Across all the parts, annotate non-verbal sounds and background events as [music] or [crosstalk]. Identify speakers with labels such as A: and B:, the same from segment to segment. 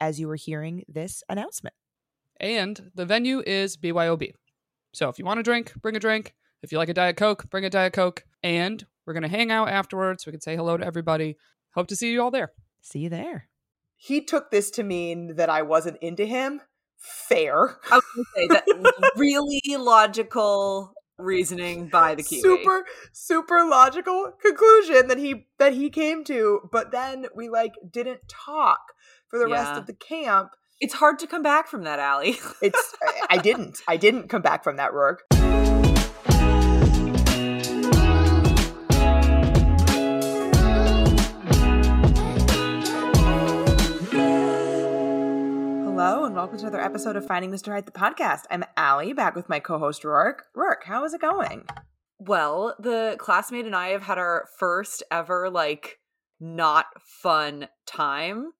A: as you were hearing this announcement.
B: And the venue is BYOB. So if you want a drink, bring a drink. If you like a Diet Coke, bring a Diet Coke. And we're going to hang out afterwards. We can say hello to everybody. Hope to see you all there.
A: See you there.
C: He took this to mean that I wasn't into him. Fair.
D: I was going to say that [laughs] really logical reasoning by the Kiwi.
C: Super, super logical conclusion that he that he came to. But then we like didn't talk for the rest of the camp.
D: It's hard to come back from that, Allie. [laughs]
C: It's I- didn't. I didn't come back from that Rourke. Hello and welcome to another episode of Finding Mr. Height, the podcast. I'm Allie, back with my co-host Rourke. Rourke, how is it going?
D: Well, the classmate and I have had our first ever like not fun time.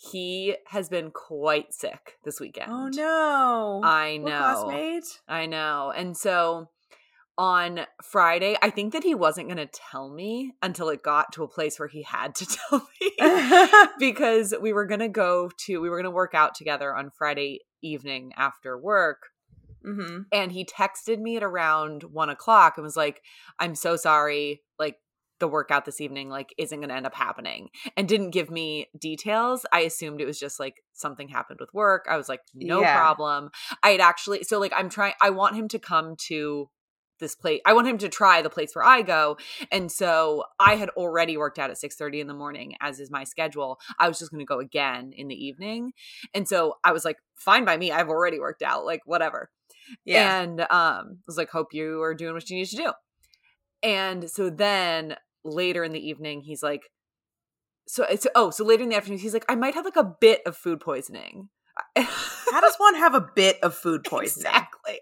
D: He has been quite sick this weekend.
C: Oh no!
D: I know.
C: classmate.
D: I know. And so on Friday, I think that he wasn't going to tell me until it got to a place where he had to [laughs] tell me [laughs] because we were going to go to we were going to work out together on Friday evening after work
C: mm-hmm.
D: and he texted me at around one o'clock and was like i'm so sorry like the workout this evening like isn't going to end up happening and didn't give me details. I assumed it was just like something happened with work. I was like no
C: Yeah.
D: problem. I had actually so like i'm trying i want him to come to this place i want him to try the place where i go and so i had already worked out at 6.30 in the morning as is my schedule. I was just going to go again in the evening and so i was like fine by me i've already worked out like whatever
C: Yeah.
D: and um was like hope you are doing what you need to do. And so then later in the evening he's like so it's oh so later in the afternoon he's like i might have like a bit of food poisoning. [laughs]
C: How does one have a bit of food poisoning?
D: exactly.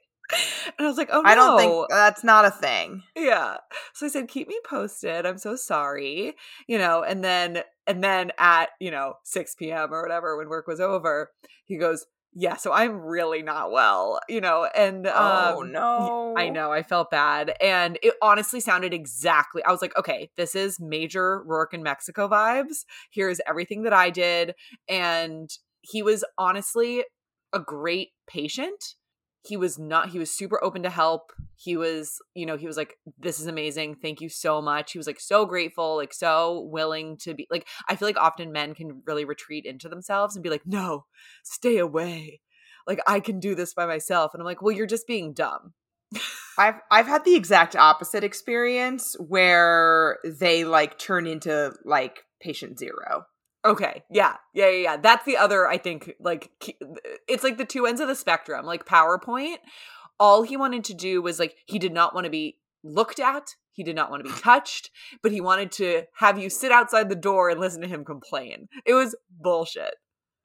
D: And i was like oh no
C: I don't think that's not a thing.
D: yeah. So i said keep me posted. I'm so sorry. You know and then and then at you know 6 p.m or whatever when work was over he goes yeah so i'm really not well you know and
C: oh
D: um,
C: no!
D: I know. I felt bad. And it honestly sounded exactly. I was like, okay, this is major Rourke in Mexico vibes. Here's everything that I did. And he was honestly a great patient. He was not, he was super open to help. He was, you know, he was like, this is amazing. Thank you so much. He was like so grateful, like so willing to be like, I feel like often men can really retreat into themselves and be like, no, stay away. Like, I can do this by myself. And I'm like, well, you're just being dumb. [laughs]
C: I've I've had the exact opposite experience where they like turn into like patient zero.
D: Okay. Yeah. Yeah. Yeah. yeah. That's the other, I think, like, it's like the two ends of the spectrum. Like, PowerPoint, all he wanted to do was like, he did not want to be looked at. He did not want to be [laughs] touched, but he wanted to have you sit outside the door and listen to him complain. It was bullshit.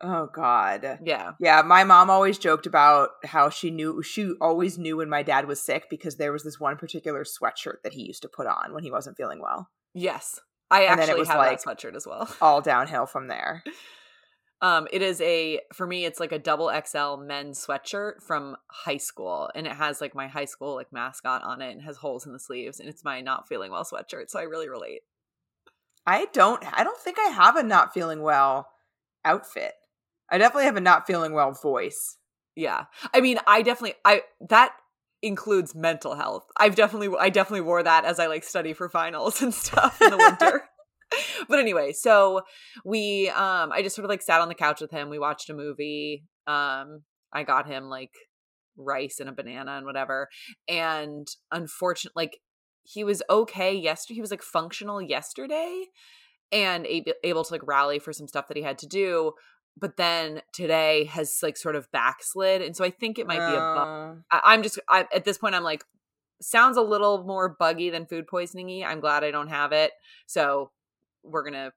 C: Oh God.
D: Yeah.
C: Yeah, my mom always joked about how she knew she always knew when my dad was sick because there was this one particular sweatshirt that he used to put on when he wasn't feeling well.
D: Yes. I
C: And
D: actually
C: was
D: have
C: like-
D: that sweatshirt as well.
C: All downhill from there. [laughs]
D: Um, it is a for me, it's like a double XL men's sweatshirt from high school, and it has like my high school like mascot on it, and has holes in the sleeves, and it's my not feeling well sweatshirt, so I really relate.
C: I don't I don't think I have a not feeling well outfit. I definitely have a not feeling well voice.
D: Yeah. I mean, I definitely I that includes mental health. I've definitely I definitely wore that as I like study for finals and stuff in the winter. [laughs] but anyway, so we um I just sort of like sat on the couch with him. We watched a movie. Um I got him like rice and a banana and whatever. And unfortunately like he was okay yesterday. He was like functional yesterday and able, able to like rally for some stuff that he had to do but then today has like sort of backslid and so i think it might be a bug
C: Oh.
D: I, i'm just I, at this point i'm like sounds a little more buggy than food poisoning-y i'm glad i don't have it so we're gonna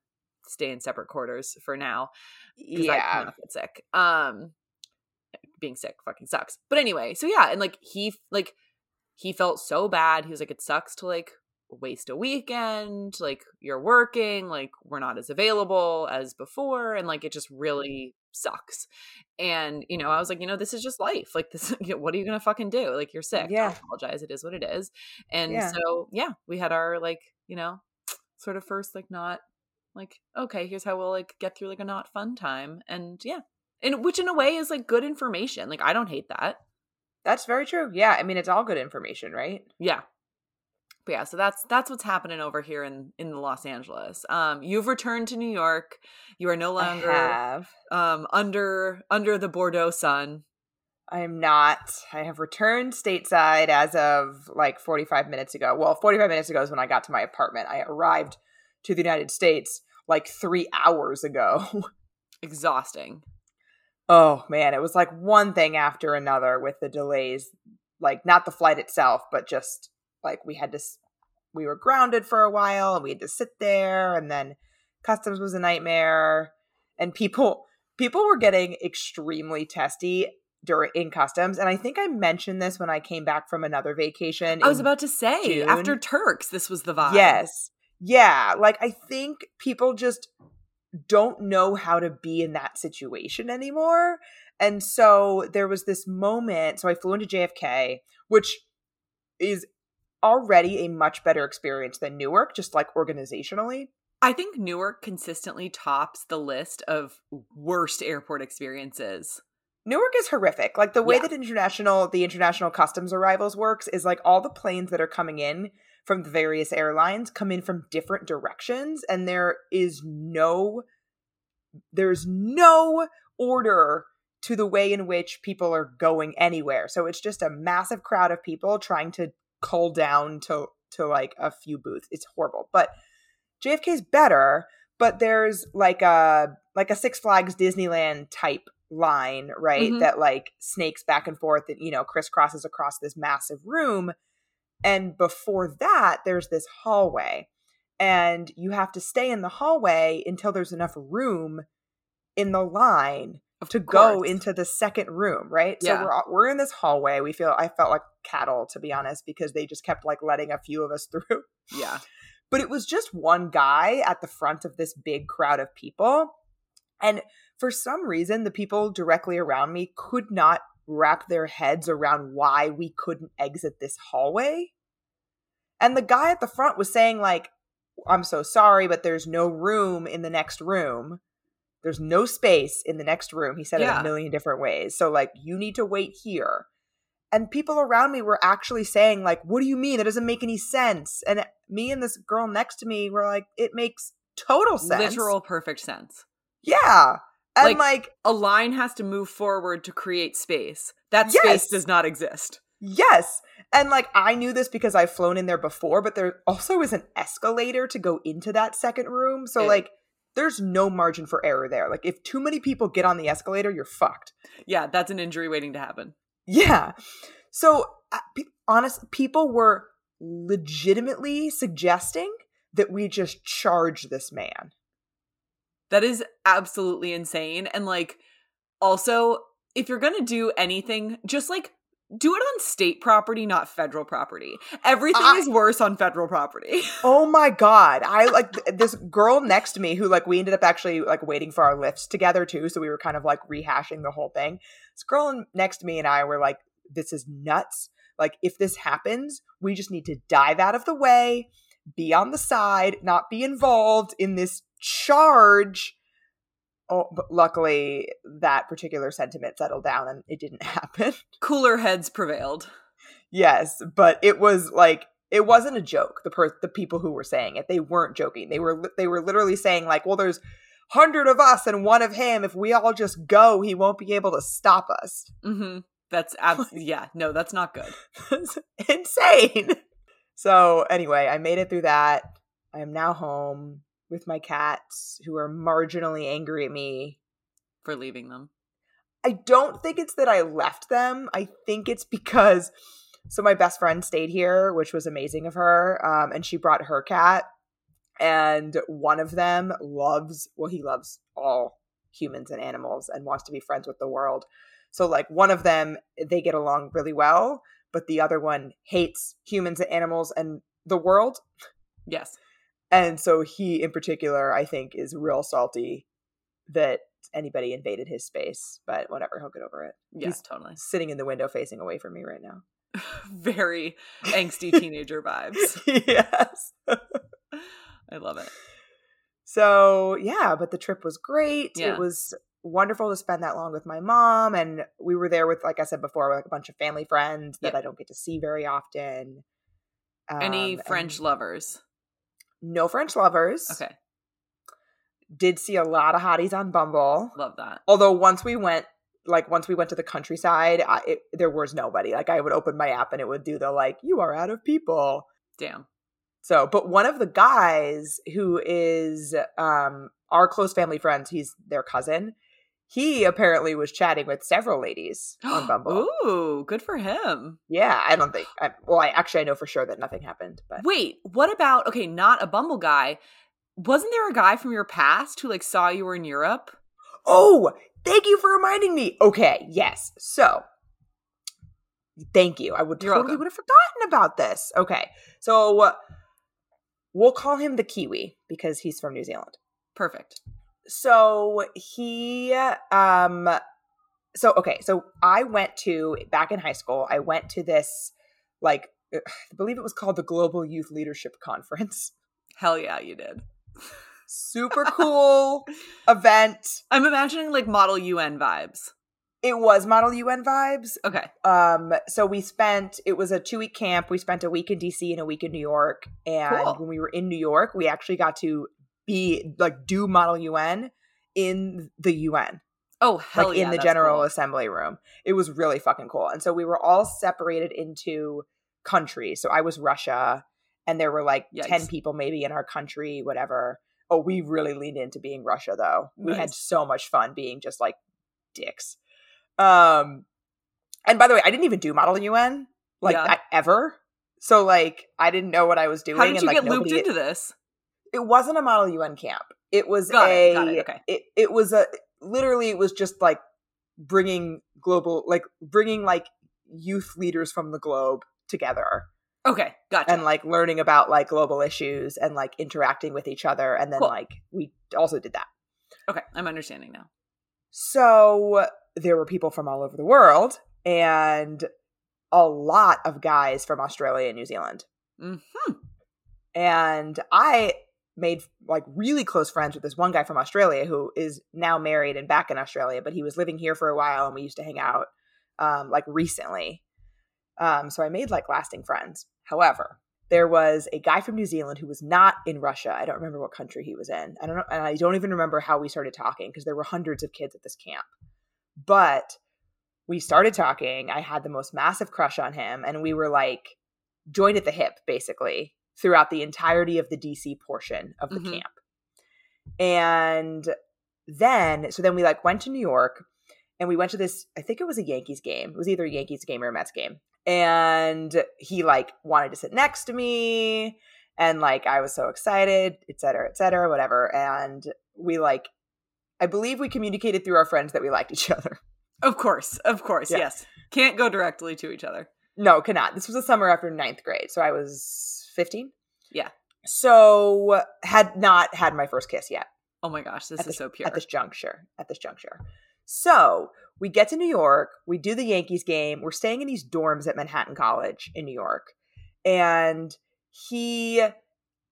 D: stay in separate quarters for now.
C: Yeah.
D: get sick. Um, being sick fucking sucks. But anyway, so yeah, and like he like he felt so bad. He was like, it sucks to like waste a weekend. Like you're working, like we're not as available as before, and like it just mm-hmm. really sucks. And you know, I was like, you know, this is just life. Like this, you [laughs] know, what are you gonna fucking do? Like you're sick.
C: Yeah.
D: Don't apologize. It is what it is. And
C: Yeah.
D: so yeah, we had our like you know [sniffs] sort of first like not like okay here's how we'll like get through like a not fun time and yeah and which in a way is like good information like i don't hate that
C: That's very true. Yeah, I mean it's all good information, right?
D: yeah but yeah so that's that's what's happening over here in in los angeles um you've returned to new york you are no longer um under under the bordeaux sun
C: I am not. I have returned stateside as of like 45 minutes ago. Well, 45 minutes ago is when I got to my apartment. I arrived to the United States like three hours ago. [laughs]
D: exhausting
C: oh man, it was like one thing after another with the delays. Like, not the flight itself, but just like we had to, we were grounded for a while and we had to sit there. And then customs was a nightmare. And people, people were getting extremely testy during in customs. And I think I mentioned this when I came back from another vacation.
D: i was about to say
C: June.
D: after turks this was the vibe
C: Yes. Yeah. Like I think people just don't know how to be in that situation anymore. And so there was this moment. So I flew into JFK, which is already a much better experience than Newark, just like organizationally.
D: I think Newark consistently tops the list of worst airport experiences.
C: Newark is horrific. Like the way
D: Yeah.
C: that international the international customs arrivals works is like all the planes that are coming in from the various airlines come in from different directions and there is no there's no order to the way in which people are going anywhere. So it's just a massive crowd of people trying to cull down to to like a few booths. It's horrible. But JFK's better, but there's like a like a Six Flags Disneyland type line, right?
D: Mhm.
C: That like snakes back and forth and you know crisscrosses across this massive room. And before that, there's this hallway. And you have to stay in the hallway until there's enough room in the line
D: Of
C: to go into the second room, right?
D: Yeah.
C: So we're we're in this hallway. We feel I felt like cattle to be honest because they just kept like letting a few of us [laughs] through.
D: yeah.
C: But it was just one guy at the front of this big crowd of people. And for some reason the people directly around me could not wrap their heads around why we couldn't exit this hallway. And the guy at the front was saying like I'm so sorry but there's no room in the next room. There's no space in the next room. He said it a million different ways. So like you need to wait here. And people around me were actually saying like, "What do you mean? That doesn't make any sense." And me and this girl next to me were like, "It makes total sense."
D: Literal perfect sense.
C: Yeah. And
D: Like-
C: like,
D: A line has to move forward to create space. That space
C: Yes.
D: does not exist.
C: yes. And like I knew this because I've flown in there before, but there also is an escalator to go into that second room. So
D: Ew.
C: like there's no margin for error there. Like if too many people get on the escalator, you're fucked.
D: Yeah, that's an injury waiting to happen.
C: Yeah. So, uh, honest, people were legitimately suggesting that we just charge this man.
D: That is absolutely insane. And like, also, if you're going to do anything, just like do it on state property, not federal property. Everything
C: I-
D: is worse on federal property. [laughs]
C: Oh my god! I like th- this girl next to me who like we ended up actually like waiting for our lifts together too, so we were kind of like rehashing the whole thing. This girl next to me and I were like, "This is nuts! Like if this happens, we just need to dive out of the way, be on the side, not be involved in this charge." Oh, but luckily that particular sentiment settled down and it didn't [laughs] happen.
D: Cooler heads prevailed.
C: Yes, but it was like it wasn't a joke. The per- the people who were saying it, they weren't joking. They were li- they were literally saying like, "Well, there's hundred of us and one of him. If we all just go, he won't be able to stop us."
D: hmm That's [laughs] yeah, no, that's not good.
C: It's insane. [laughs] So anyway, I made it through that. I am now home with my cats, who are marginally angry at me.
D: For leaving them.
C: I don't think it's that I left them. I think it's because so my best friend stayed here, which was amazing of her, um, and she brought her cat, and one of them loves well he loves all humans and animals and wants to be friends with the world so like one of them they get along really well but the other one hates humans and animals and the world
D: Yes.
C: And so he in particular i think is real salty that anybody invaded his space but whatever he'll get over it
D: Yes,
C: He's-
D: totally.
C: sitting in the window facing away from me right now [laughs]
D: Very angsty [laughs] teenager vibes.
C: yes [laughs]
D: I love it.
C: So yeah, but the trip was great.
D: Yeah.
C: It was wonderful to spend that long with my mom, and we were there with, like I said before, like a bunch of family friends that
D: Yeah.
C: I don't get to see very often.
D: Any
C: Um,
D: French
C: and
D: lovers?
C: No French lovers.
D: Okay.
C: Did see a lot of hotties on Bumble.
D: Love that.
C: Although once we went, like once we went to the countryside, I, it, there was nobody. Like I would open my app and it would do the like, "You are out of people."
D: Damn.
C: So, but one of the guys who is um our close family friends, he's their cousin. He apparently was chatting with several ladies on [gasps] Bumble.
D: Ooh, good for him.
C: Yeah, I don't think. I, well, I actually I know for sure that nothing happened, but
D: Wait, what about okay, not a Bumble guy. Wasn't there a guy from your past who like saw you were in Europe?
C: oh, thank you for reminding me. Okay, yes. So, thank you. I would
D: You're
C: totally
D: welcome.
C: would have forgotten about this. Okay, so uh, we'll call him the Kiwi because he's from New Zealand.
D: Perfect.
C: So he um so okay so i went to back in high school i went to this like [sighs] i believe it was called the global youth leadership conference
D: Hell yeah, you did.
C: super [laughs] cool event
D: I'm imagining like model UN vibes.
C: it was model un vibes
D: Okay.
C: um so we spent it was a two week camp we spent a week in dc and a week in new york and
D: Cool.
C: when we were in new york we actually got to be like do model un in the un
D: Oh hell
C: like
D: yeah.
C: in the general
D: cool.
C: assembly room. It was really fucking cool. And so we were all separated into countries. So I was Russia and there were like
D: Yikes.
C: 10 people maybe in our country, whatever. Oh, we really leaned into being Russia though. We had so much fun being just like dicks. Um and by the way, I didn't even do model UN like
D: Yeah.
C: I, ever. So like I didn't know what I was doing
D: How did
C: and
D: you
C: like
D: get looped into this?
C: It wasn't a model UN camp. It was
D: Got
C: a
D: it, got it, okay.
C: it, it was a literally it was just like bringing global like bringing like youth leaders from the globe together
D: Okay, gotcha.
C: and like learning about like global issues and like interacting with each other and then
D: Cool.
C: like we also did that.
D: okay, I'm understanding now.
C: So there were people from all over the world and a lot of guys from Australia and New Zealand.
D: hmm
C: and I made like really close friends with this one guy from Australia who is now married and back in Australia, but he was living here for a while and we used to hang out um, like recently. Um, so I made like lasting friends. However, there was a guy from New Zealand who was not in Russia. I don't remember what country he was in. I don't know, and I don't even remember how we started talking because there were hundreds of kids at this camp. But we started talking. I had the most massive crush on him, and we were like joined at the hip basically throughout the entirety of the DC portion of the
D: Mhm.
C: camp. And then, so then we like went to New York and we went to this, I think it was a Yankees game. It was either a Yankees game or a Mets game. And he like wanted to sit next to me. And like I was so excited, et cetera, et cetera, whatever. And we like, I believe we communicated through our friends that we liked each other.
D: Of course, of course,
C: Yeah.
D: yes. Can't go directly to each other.
C: No, cannot. This was a summer after ninth grade. So I was 15.
D: Yeah.
C: So had not had my first kiss yet.
D: Oh my gosh, this
C: At
D: is
C: this-
D: so pure.
C: at this juncture. At this juncture. So we get to New York. We do the Yankees game. We're staying in these dorms at Manhattan College in New York, and he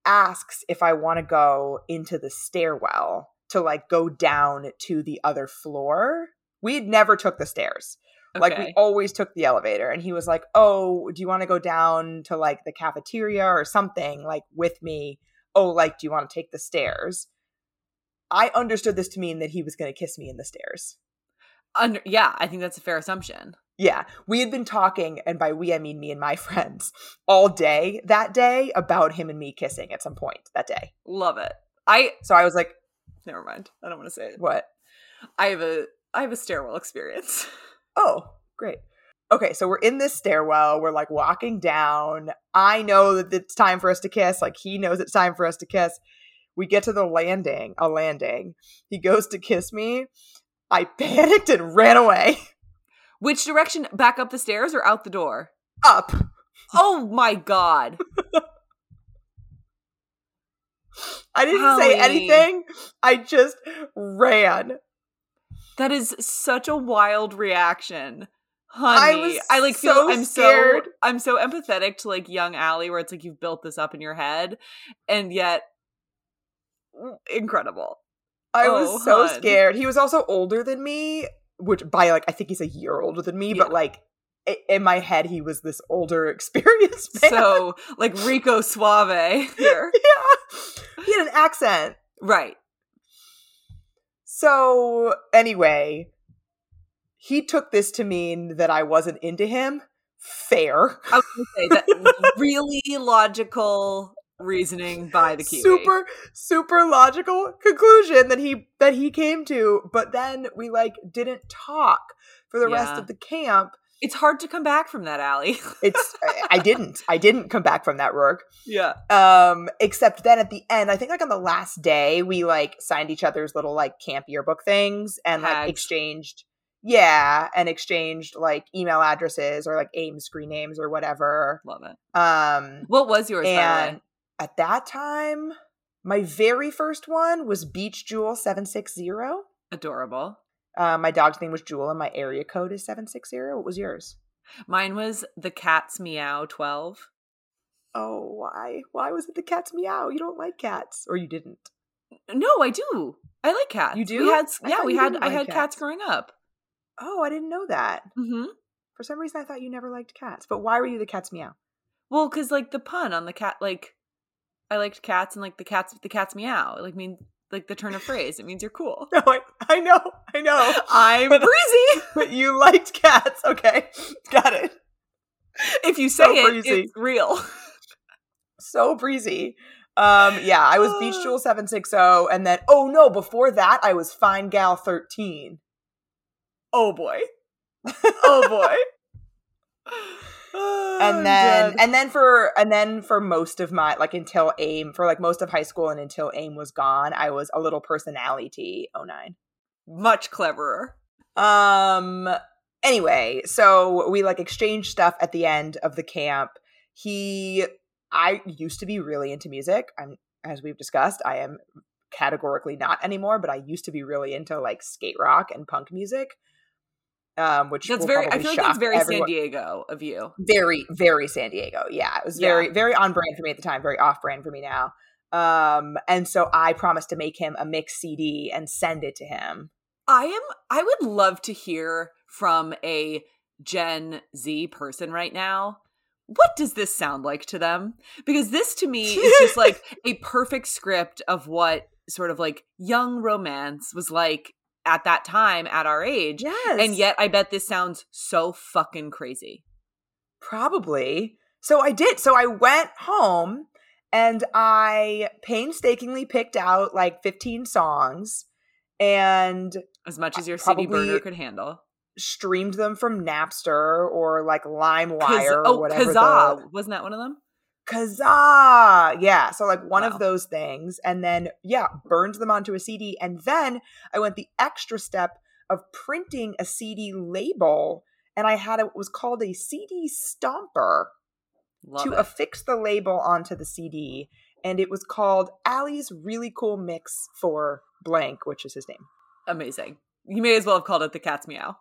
C: asks if I want to go into the stairwell to like go down to the other floor. We had never took the stairs. Like we always took the elevator and he was like, "Oh, do you want to go down to like the cafeteria or something like with me? Oh, like do you want to take the stairs?" I understood this to mean that he was going to kiss me in the stairs.
D: Under- yeah, I think that's a fair assumption.
C: Yeah, we had been talking and by we I mean me and my [laughs] friends all day that day about him and me kissing at some point that day.
D: Love it. I
C: So I was like,
D: never mind. I don't want to say it.
C: "What?
D: I have a I have a stairwell experience. [laughs]
C: Oh, great." okay, so we're in this stairwell. We're like walking down. I know that it's time for us to kiss. Like he knows it's time for us to kiss. We get to the landing, a landing. He goes to kiss me. I [laughs] panicked and ran away.
D: Which direction? Back up the stairs or out the door?
C: Up.
D: Oh my god. [laughs]
C: I didn't say anything. I just ran.
D: That is such a wild reaction. Honey,
C: I was
D: I like feel
C: so
D: I'm
C: scared.
D: so I'm so empathetic to like young Allie where it's like you've built this up in your head and yet incredible.
C: I
D: Oh,
C: was so
D: hun.
C: scared. He was also older than me, which by like I think he's a year older than me, but like in my head he was this older, [laughs] experienced man.
D: So like Rico Suave [laughs] here.
C: yeah, he had an accent.
D: Right.
C: So anyway, he took this to mean that I wasn't into him. Fair.
D: I was gonna say that [laughs] really logical reasoning by the Kiwi.
C: super super logical conclusion that he that he came to but then we like didn't talk for the rest of the camp
D: It's hard to come back from that, Allie. [laughs]
C: it's I- didn't i didn't come back from that Rourke
D: yeah.
C: um except then at the end i think like on the last day we like signed each other's little like camp yearbook things and like exchanged yeah and exchanged like email addresses or like aim screen names or whatever
D: Love it.
C: um
D: What was yours,
C: and at that time my very first one was beach jewel 760
D: Adorable.
C: Uh, my dog's name was jewel and my area code is 760 what was yours
D: Mine was the cat's meow 12.
C: oh why why was it the cat's meow you don't like cats or you didn't
D: No, I do. I like cats.
C: You do?
D: We had
C: I
D: yeah, we had I
C: like
D: had cats.
C: cats.
D: growing up.
C: oh i didn't know that
D: Mm-hmm.
C: for some reason i thought you never liked cats but why were you the cat's meow
D: Well, because like the pun on the cat, like I liked cats and like the cats, the cat's meow. Like mean like the turn of phrase. It means you're cool. [laughs]
C: no I, I know i know
D: I'm
C: But-
D: breezy. [laughs]
C: but you liked cats okay got it
D: if you say
C: So
D: it,
C: breezy.
D: it's real.
C: so breezy. Um, yeah, I was Beach [sighs] Jewel 760, and then oh no, before that I was Fine Gal 13.
D: Oh boy. [laughs] Oh boy. Oh,
C: And then
D: dead.
C: and then for and then for most of my like until AIM for like most of high school and until AIM was gone, I was a little personality 09.
D: much cleverer.
C: Um anyway, so we like exchanged stuff at the end of the camp. He I used to be really into music. I'm as we've discussed, I am categorically not anymore, but I used to be really into like skate rock and punk music. Um which
D: That's very. I feel like that's very San Diego of you.
C: very very san diego yeah it was
D: Yeah.
C: very very on brand for me at the time very off brand for me now um and so i promised to make him a mix cd and send it to him
D: I am. I would love to hear from a Gen Z person right now. What does this sound like to them? Because this to me is just like [laughs] a perfect script of what sort of like young romance was like at that time at our age.
C: yes
D: And yet I bet this sounds so fucking crazy.
C: probably so i did so i went home and i painstakingly picked out like 15 songs and
D: As much as your CD burner could handle.
C: streamed them from napster or like
D: Kaz-
C: limewire
D: oh,
C: or whatever
D: Kazaa.
C: the-
D: Wasn't that one of them?
C: Kazaa. Yeah. So like one
D: Wow.
C: of those things. And then yeah, burned them onto a CD. And then I went the extra step of printing a CD label. And I had a, it was called a CD stomper
D: Love
C: to
D: it.
C: affix the label onto the CD. And it was called Allie's really cool mix for blank, which is his name.
D: Amazing. You may as well have called it the cat's meow.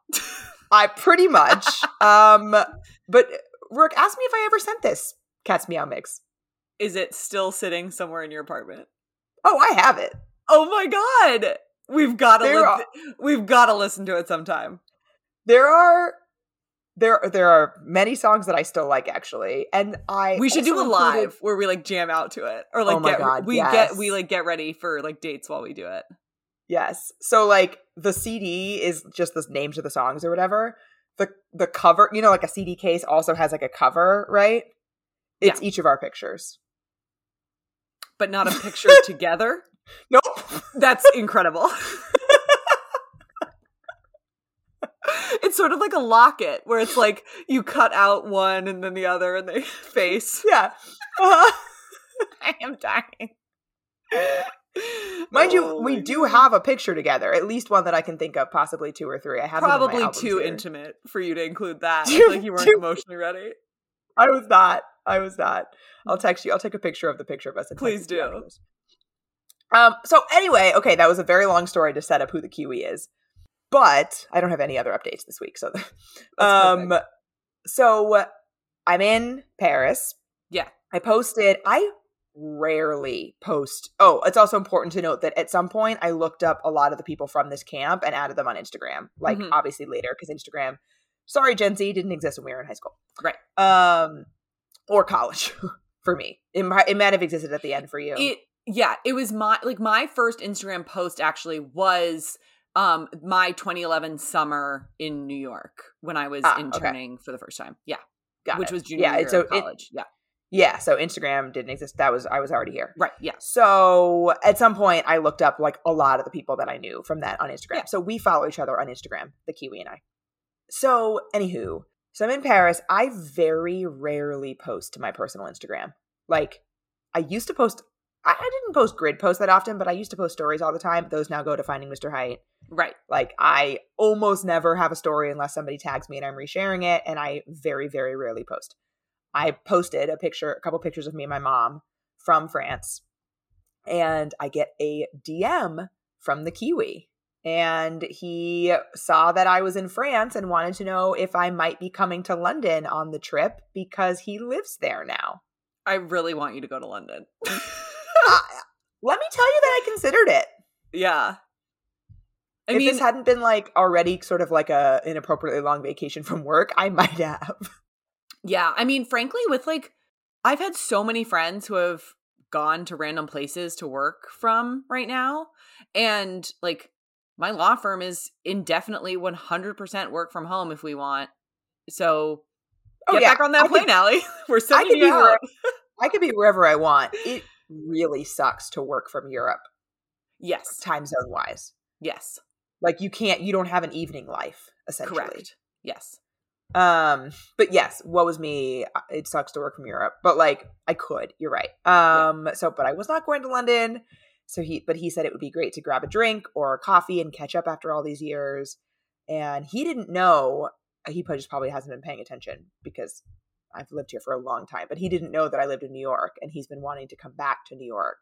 C: I pretty much. [laughs] um, but Rourke, ask me if I ever sent this Cat's Meow mix.
D: Is it still sitting somewhere in your apartment?
C: Oh, I have it.
D: Oh my god. We've got to li-
C: are-
D: we've got to listen to it sometime.
C: There are there there are many songs that I still like actually, and I
D: We should do a
C: also included-
D: live where we like jam out to it or like
C: Oh my
D: get
C: God,
D: we
C: yes.
D: get we like get ready for like dates while we do it.
C: Yes, so like the CD is just the names of the songs or whatever. The the cover, you know, like a CD case also has like a cover, right? It's each of our pictures.
D: But not a picture [laughs] together.
C: Nope.
D: That's incredible. [laughs] It's sort of like a locket where it's like you cut out one and then the other and they [laughs] face.
C: Yeah. Uh-huh.
D: I am dying.
C: Mind you,
D: Oh
C: we do
D: God.
C: have a picture together, at least one that I can think of, possibly two or three. I have them in my
D: probably too
C: here.
D: intimate for you to include that.
C: Too-
D: like you weren't
C: too-
D: emotionally ready.
C: I was not. I was not. I'll text you. I'll take a picture of the picture of us.
D: Please
C: text it to you
D: do.
C: Um. So anyway, okay, that was a very long story to set up who the Kiwi is, but I don't have any other updates this week. So, [laughs] um,
D: perfect.
C: so I'm in Paris.
D: Yeah.
C: I posted. I rarely post. Oh, it's also important to note that at some point I looked up a lot of the people from this camp and added them on Instagram. Like
D: Mhm.
C: obviously later because Instagram. Sorry, Gen Z didn't exist when we were in high school
D: Right.
C: um or college [laughs] for me it might, it might have existed at the end for you
D: It yeah, it was my like my first Instagram post actually was um my 2011 summer in New York when I was
C: Ah, okay.
D: interning for the first time. Yeah,
C: Got
D: which
C: it.
D: was junior
C: yeah
D: year
C: so
D: of
C: it,
D: college. yeah,
C: yeah so instagram didn't exist that was i was already here
D: right. Yeah,
C: so at some point i looked up like a lot of the people that i knew from that on instagram
D: Yeah.
C: so we follow each other on instagram the kiwi and i so anywho so i'm in paris i very rarely post to my personal instagram like i used to post I I didn't post grid posts that often, but I used to post stories all the time. Those now go to Finding Mr. Height.
D: right.
C: Like I almost never have a story unless somebody tags me and I'm resharing it, and I very, very rarely post. I posted a picture, a couple pictures of me and my mom from France, and I get a DM from the Kiwi. And he saw that I was in France and wanted to know if I might be coming to London on the trip because he lives there now.
D: I really want you to go to London. [laughs]
C: Let me tell you that I considered it.
D: yeah. I
C: if
D: mean,
C: this hadn't been like already sort of like a inappropriately long vacation from work, I might have. [laughs]
D: Yeah, I mean, frankly, with like, I've had so many friends who have gone to random places to work from right now. And like, my law firm is indefinitely 100% work from home if we want. So
C: Oh,
D: get
C: yeah.
D: back on that
C: I
D: plane,
C: could-
D: Allie. [laughs] We're sending you out.
C: I could be wherever I want. [laughs] It really sucks to work from Europe,
D: Yes.
C: time zone wise.
D: Yes.
C: Like you can't, you don't have an evening life essentially.
D: Correct. Yes.
C: Um, but yes, what was me? It sucks to work from Europe, but like I could. You're right. Um, so but I was not going to London. So he, but he said it would be great to grab a drink or a coffee and catch up after all these years. And he didn't know. He probably just probably hasn't been paying attention because I've lived here for a long time. But he didn't know that I lived in New York, and he's been wanting to come back to New York.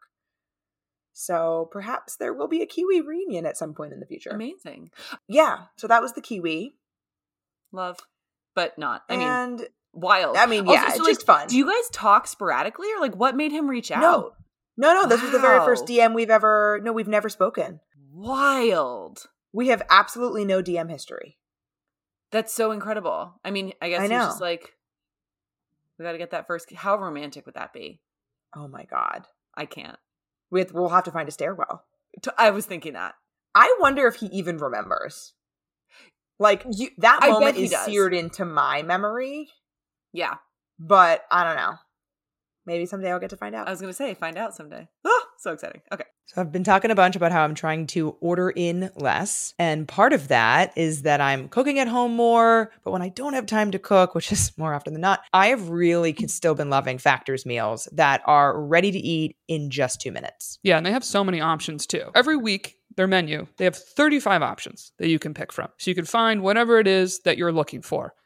C: So perhaps there will be a Kiwi reunion at some point in the future.
D: Amazing.
C: Yeah. So that was the Kiwi,
D: Love. But not. I mean, wild.
C: I mean,
D: Also,
C: yeah,
D: so,
C: it's
D: like,
C: just fun.
D: Do you guys talk sporadically or like what made him reach out?
C: No. No, no, this was the very first DM we've ever. No, we've never spoken.
D: Wild.
C: We have absolutely no DM history.
D: That's so incredible. I mean, I guess
C: I know.
D: just like, we got to get that first. How romantic would that be?
C: Oh my god,
D: I can't.
C: we have, we'll have to find a stairwell.
D: I was thinking that.
C: I wonder if he even remembers. Like
D: You,
C: that
D: I
C: moment is
D: does.
C: seared into my memory,
D: yeah,
C: but I don't know. Maybe someday I'll get to find out.
D: I was gonna say, find out someday. Oh, so exciting. Okay.
A: So I've been talking a bunch about how I'm trying to order in less. And part of that is that I'm cooking at home more. But when I don't have time to cook, which is more often than not, I have really con- still been loving Factor's meals that are ready to eat in just two minutes.
B: Yeah, and they have so many options too. Every week, their menu, they have 35 options that you can pick from. So you can find whatever it is that you're looking for.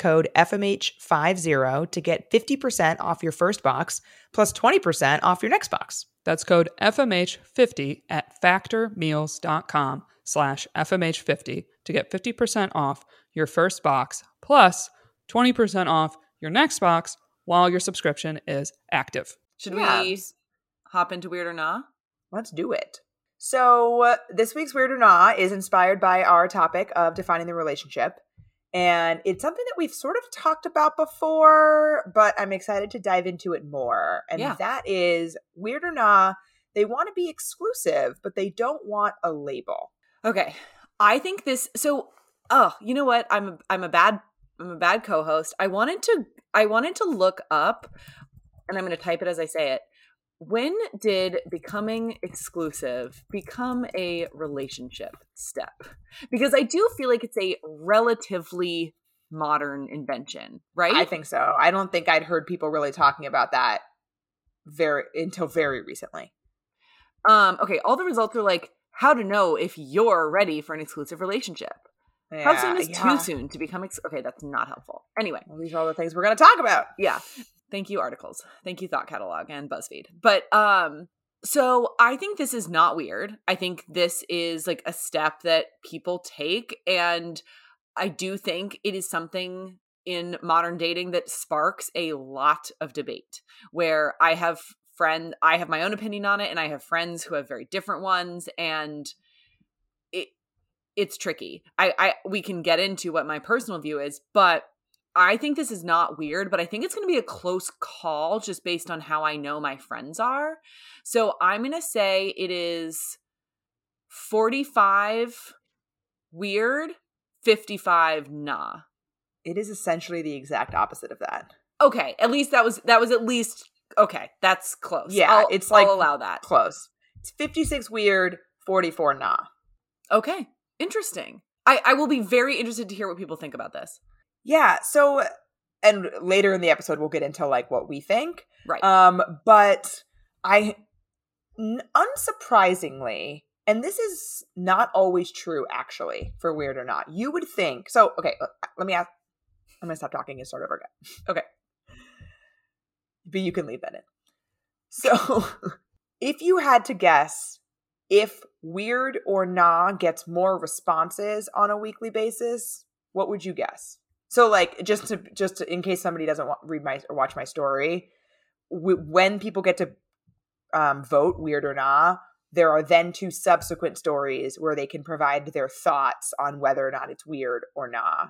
A: code FMH50 to get 50% off your first box plus 20% off your next box.
B: That's code FMH50 at factormeals.com slash FMH50 to get 50% off your first box plus 20% off your next box while your subscription is active.
D: Should
C: Yeah.
D: we hop into weird or nah?
C: Let's do it. So uh, this week's Weird or Nah is inspired by our topic of defining the relationship. And it's something that we've sort of talked about before, but I'm excited to dive into it more. And
D: Yeah.
C: that is Weird or Nah, they want to be exclusive, but they don't want a label.
D: Okay. I think this so oh, you know what? I'm a, I'm a bad I'm a bad co-host. I wanted to I wanted to look up and I'm going to type it as I say it. When did becoming exclusive become a relationship step? Because I do feel like it's a relatively modern invention, right?
C: I think so. I don't think I'd heard people really talking about that very until very recently.
D: um okay, all the results are like how to know if you're ready for an exclusive relationship. How soon is
C: yeah.
D: too soon to become ex- Okay, that's not helpful. Anyway,
C: Well, these are all the things we're going to talk about.
D: yeah thank you articles. Thank you thought catalog and buzzfeed. But um so i think this is not weird. I think this is like a step that people take and i do think it is something in modern dating that sparks a lot of debate where i have friend i have my own opinion on it and i have friends who have very different ones and it it's tricky. I i we can get into what my personal view is but I think this is not weird, but I think it's going to be a close call just based on how I know my friends are. So I'm going to say it is 45 weird, 55 nah.
C: It is essentially the exact opposite of that.
D: Okay, at least that was that was at least okay. That's close.
C: Yeah,
D: I'll-
C: it's like-
D: I'll allow that.
C: Close. It's 56 weird, 44 nah.
D: Okay, interesting. I I will be very interested to hear what people think about this.
C: Yeah, so and later in the episode we'll get into like what we think.
D: Right.
C: Um but I n- unsurprisingly and this is not always true actually for weird or not. You would think. So okay, let me ask I'm going to stop talking and start over again. Okay. But you can leave that in. So, [laughs] if you had to guess if weird or nah gets more responses on a weekly basis, what would you guess? So, like, just to just to, in case somebody doesn't wa- read my or watch my story, w- when people get to um, vote weird or nah, there are then two subsequent stories where they can provide their thoughts on whether or not it's weird or nah.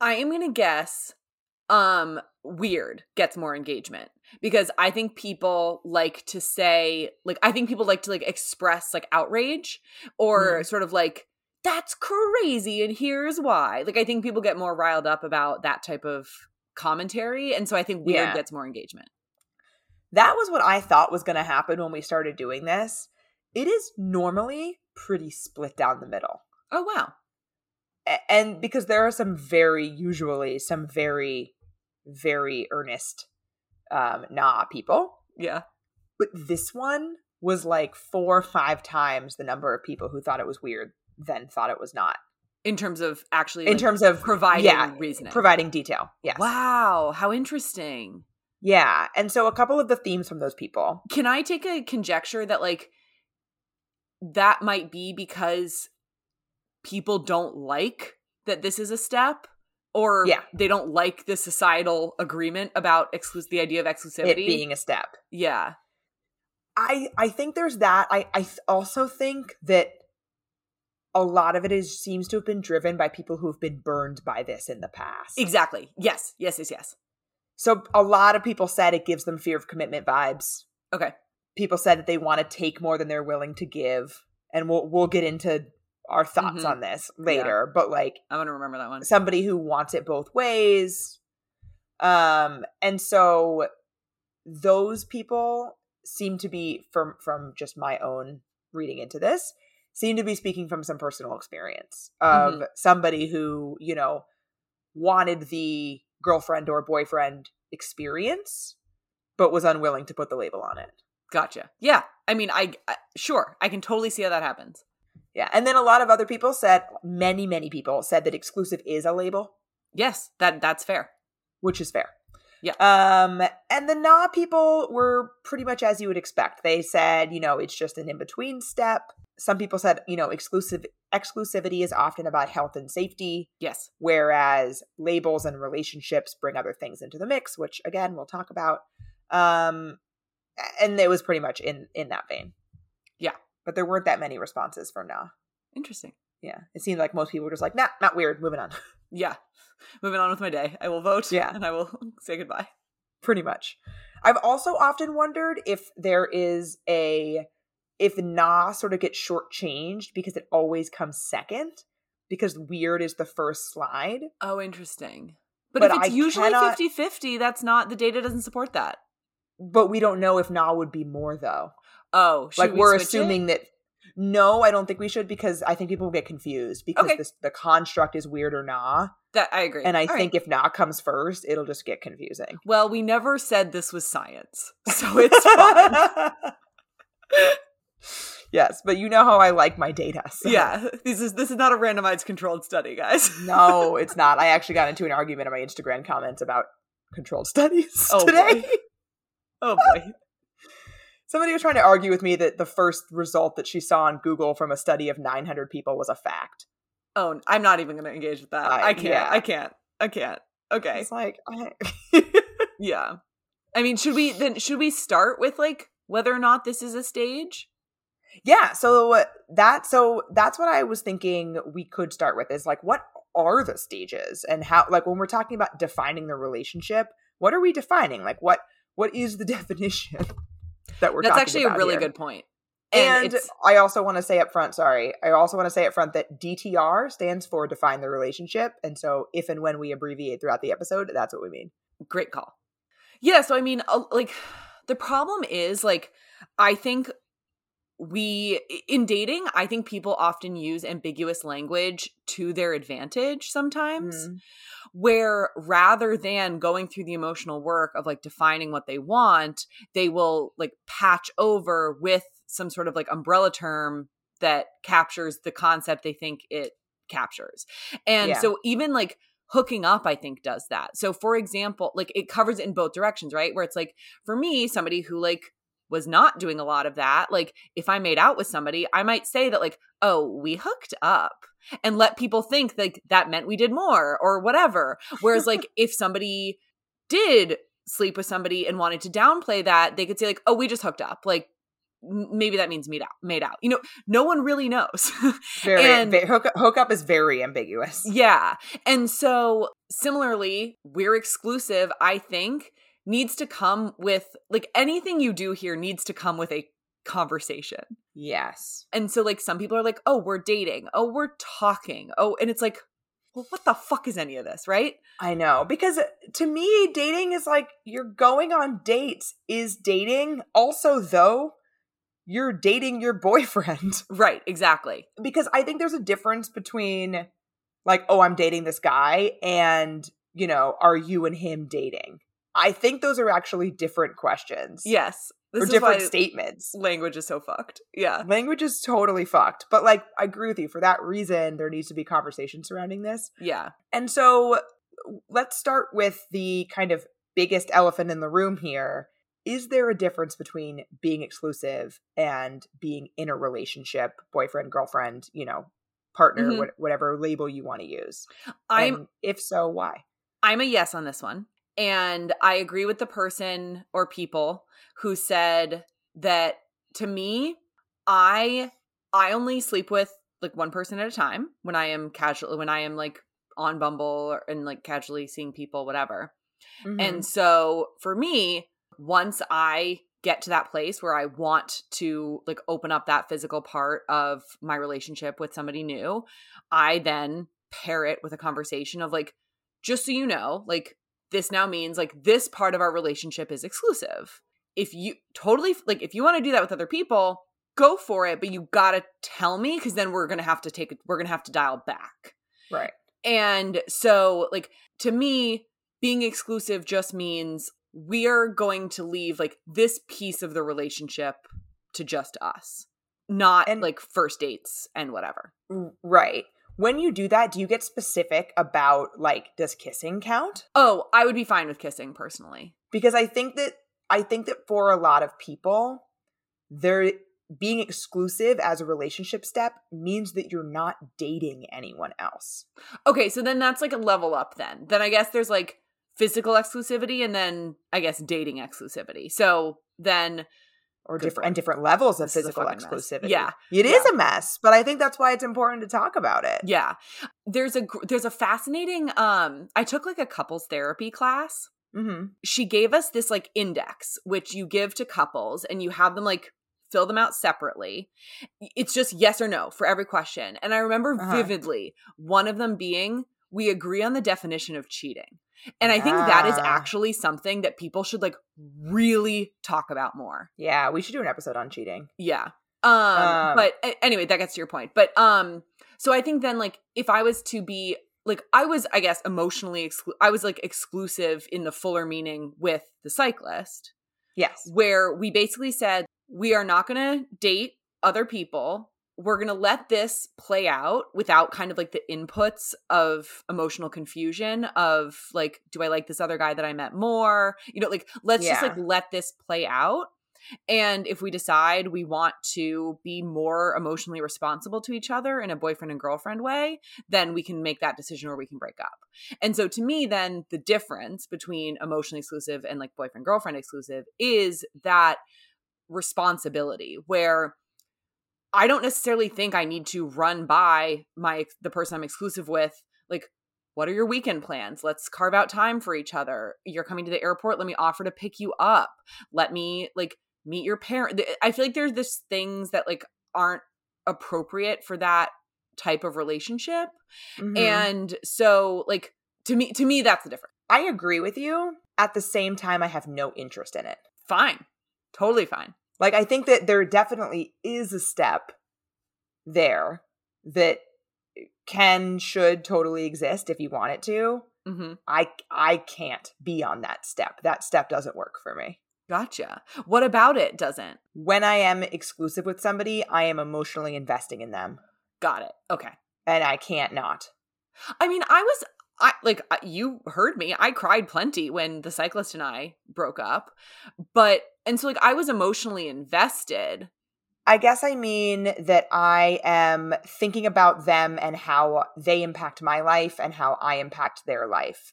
D: I am going to guess um weird gets more engagement because I think people like to say like I think people like to like express like outrage or sort of like that's crazy and here's why. Like I think people get more riled up about that type of commentary and so I think weird
C: Yeah.
D: gets more engagement.
C: That was what I thought was going to happen when we started doing this. It is normally pretty split down the middle.
D: Oh wow.
C: A- And because there are some very, usually, some very, very earnest um, nah people.
D: Yeah.
C: But this one was like four or five times the number of people who thought it was weird than thought it was not.
D: In terms of actually
C: In
D: like,
C: terms of
D: providing
C: yeah,
D: reasoning.
C: providing detail. Yes.
D: Wow, how interesting.
C: Yeah. And so a couple of the themes from those people.
D: can I take a conjecture that like that might be because people don't like that this is a step or
C: Yeah.
D: they don't like the societal agreement about exclus- the idea of exclusivity
C: It being a step.
D: yeah
C: I I think there's that. I I also think that a lot of it is seems to have been driven by people who have been burned by this in the past.
D: exactly yes yes yes yes
C: So a lot of people said it gives them fear of commitment vibes.
D: okay
C: People said that they want to take more than they're willing to give, and we'll we'll get into our thoughts
D: Mhm.
C: on this later. But like
D: i'm gonna remember that one
C: somebody who wants it both ways, um, and so those people seem to be from from just my own reading into this seem to be speaking from some personal experience of somebody who you know wanted the girlfriend or boyfriend experience but was unwilling to put the label on it.
D: Gotcha. Yeah. I mean I, I sure. I can totally see how that happens.
C: Yeah. And then a lot of other people said many many people said that exclusive is a label.
D: Yes. That that's fair.
C: Which is fair.
D: Yeah.
C: Um, and the nah people were pretty much as you would expect. They said, you know, it's just an in between step. Some people said, you know, exclusive exclusivity is often about health and safety,
D: yes
C: whereas labels and relationships bring other things into the mix, which again we'll talk about. Um, and it was pretty much in in that vein.
D: Yeah.
C: but there weren't that many responses from nah.
D: interesting
C: Yeah, it seemed like most people were just like, nah, not weird. Moving on. [laughs]
D: Yeah. [laughs] Moving on with my day. I will vote.
C: Yeah.
D: And I will [laughs] say goodbye.
C: Pretty much. I've also often wondered if there is a if nah sort of gets shortchanged because it always comes second because weird is the first slide.
D: Oh, interesting. But,
C: But
D: if it's
C: I
D: usually
C: cannot-
D: 50 50, that's not, the data doesn't support that.
C: But we don't know if nah would be more though.
D: Oh,
C: like
D: we
C: we're
D: switch it?
C: assuming that no, I don't think we should because I think people will get confused because
D: Okay.
C: this, the construct is weird or nah.
D: that I agree.
C: And I
D: All right.
C: think if nah comes first, it'll just get confusing.
D: Well, we never said this was science, so it's fine. [laughs] [laughs]
C: yes, but you know how I like my data. so-
D: yeah, this is this is not a randomized controlled study, guys. [laughs]
C: No, it's not. I actually got into an argument in my Instagram comments about controlled studies
D: Oh,
C: today.
D: boy. Oh boy. [laughs]
C: Somebody was trying to argue with me that the first result that she saw on Google from a study of 900 people was a fact.
D: Oh, I'm not even going to engage with that.
C: I-
D: I can't.
C: yeah.
D: I can't. I can't. Okay.
C: It's like, I... [laughs]
D: Yeah. I mean, should we then should we start with like whether or not this is a stage?
C: Yeah. So that so that's what I was thinking we could start with is like, what are the stages and how? Like when we're talking about defining the relationship, what are we defining? Like what what is the [laughs] definition that we're?
D: That's actually a really
C: here?
D: good point.
C: And,
D: And,
C: I also want to say up front, sorry, I also want to say up front that DTR stands for define the relationship. And so if and when we abbreviate throughout the episode, that's what we mean.
D: great call. Yeah, so I mean, uh, like [sighs] the problem is like I think we in dating, I think people often use ambiguous language to their advantage sometimes.
C: Mm.
D: where rather than going through the emotional work of like defining what they want, they will like patch over with some sort of like umbrella term that captures the concept they think it captures. And
C: Yeah.
D: so even like hooking up i think does that so for example like it covers it in both directions right where it's like for me somebody who like was not doing a lot of that like if i made out with somebody i might say that like oh we hooked up and let people think like that meant we did more or whatever whereas [laughs] like if somebody did sleep with somebody and wanted to downplay that they could say like oh we just hooked up like maybe that means made out made out you know no one really knows [laughs]
C: Very,
D: And-
C: ve- hook, hookup is very ambiguous.
D: yeah. And so similarly, we're exclusive, I think, needs to come with like anything you do here needs to come with a conversation.
C: Yes.
D: And so like some people are like, "Oh, we're dating. Oh, we're talking." Oh, and it's like, "Well, what the fuck is any of this?" Right?
C: I know. Because uh, to me, dating is like you're going on dates. Is dating also, though, you're dating your [laughs] boyfriend?
D: Right, exactly.
C: because I think there's a difference between like, oh, I'm dating this guy and, you know, are you and him dating? I think those are actually different questions.
D: Yes. This
C: or different statements.
D: language is so fucked. Yeah.
C: Language is totally fucked. But like I agree with you. For that reason, there needs to be conversation surrounding this.
D: Yeah.
C: And so let's start with the kind of biggest elephant in the room here. Is there a difference between being exclusive and being in a relationship, boyfriend, girlfriend, you know, partner,
D: Mhm.
C: what, whatever label you want to use?
D: I'm
C: And if so, why?
D: I'm a yes on this one. And I agree with the person or people who said that to me, I I only sleep with like one person at a time when I am casually when I am like on Bumble or, and like casually seeing people, whatever.
C: Mhm.
D: And so for me, once I get to that place where I want to like open up that physical part of my relationship with somebody new, I then pair it with a conversation of like, just so you know, like this now means like this part of our relationship is exclusive. If you totally like if you want to do that with other people, go for it, but you got to tell me cuz then we're going to have to take we're going to have to dial back.
C: right.
D: And so, like, to me, being exclusive just means we're going to leave like this piece of the relationship to just us, not
C: And-
D: like first dates and whatever.
C: Right. When you do that, do you get specific about like does kissing count?
D: Oh, I would be fine with kissing personally.
C: Because I think that I think that for a lot of people, they're being exclusive as a relationship step means that you're not dating anyone else.
D: Okay, so then that's like a level up then. Then I guess there's like physical exclusivity and then I guess dating exclusivity. So then
C: or
D: Good
C: different and different levels of
D: This is a
C: physical exclusivity.
D: Yeah.
C: it is
D: Yeah.
C: a mess, but I think that's why it's important to talk about it.
D: Yeah. There's a there's a fascinating um I took like a couples therapy class.
C: hmm
D: She gave us this like index which you give to couples and you have them like fill them out separately. It's just yes or no for every question. And I remember
C: Uh-huh.
D: vividly one of them being we agree on the definition of cheating. And I think that is actually something that people should like really talk about more.
C: Yeah, we should do an episode on cheating.
D: Yeah. Um,
C: Um,
D: but anyway, that gets to your point. But um so I think then like if I was to be like I was I guess emotionally exclu- I was like exclusive in the fuller meaning with the cyclist
C: Yes.
D: where we basically said we are not going to date other people. We're going to let this play out without kind of like the inputs of emotional confusion of like do I like this other guy that I met more? You know, like let's just like let this play out. And if we decide we want to be more emotionally responsible to each other in a boyfriend and girlfriend way, then we can make that decision or we can break up. And so to me, then the difference between emotionally exclusive and like boyfriend girlfriend exclusive is that responsibility where I don't necessarily think I need to run by my the person I'm exclusive with like what are your weekend plans? Let's carve out time for each other. You're coming to the airport, let me offer to pick you up. Let me like meet your parent. I feel like there's this things that like aren't appropriate for that type of relationship.
C: Mhm.
D: And so like to me to me that's the difference.
C: I agree with you. At the same time, I have no interest in it.
D: Fine. Totally fine.
C: Like, I think that there definitely is a step there that can, should totally exist if you want it to.
D: hmm
C: I I can't be on that step. That step doesn't work for me.
D: Gotcha. What about it doesn't?
C: When I am exclusive with somebody, I am emotionally investing in them,
D: Got it. Okay.
C: and I can't not.
D: I mean, I was I like you heard me. I cried plenty when the cyclist and I broke up. But and so like I was emotionally invested.
C: I guess I mean that I am thinking about them and how they impact my life and how I impact their life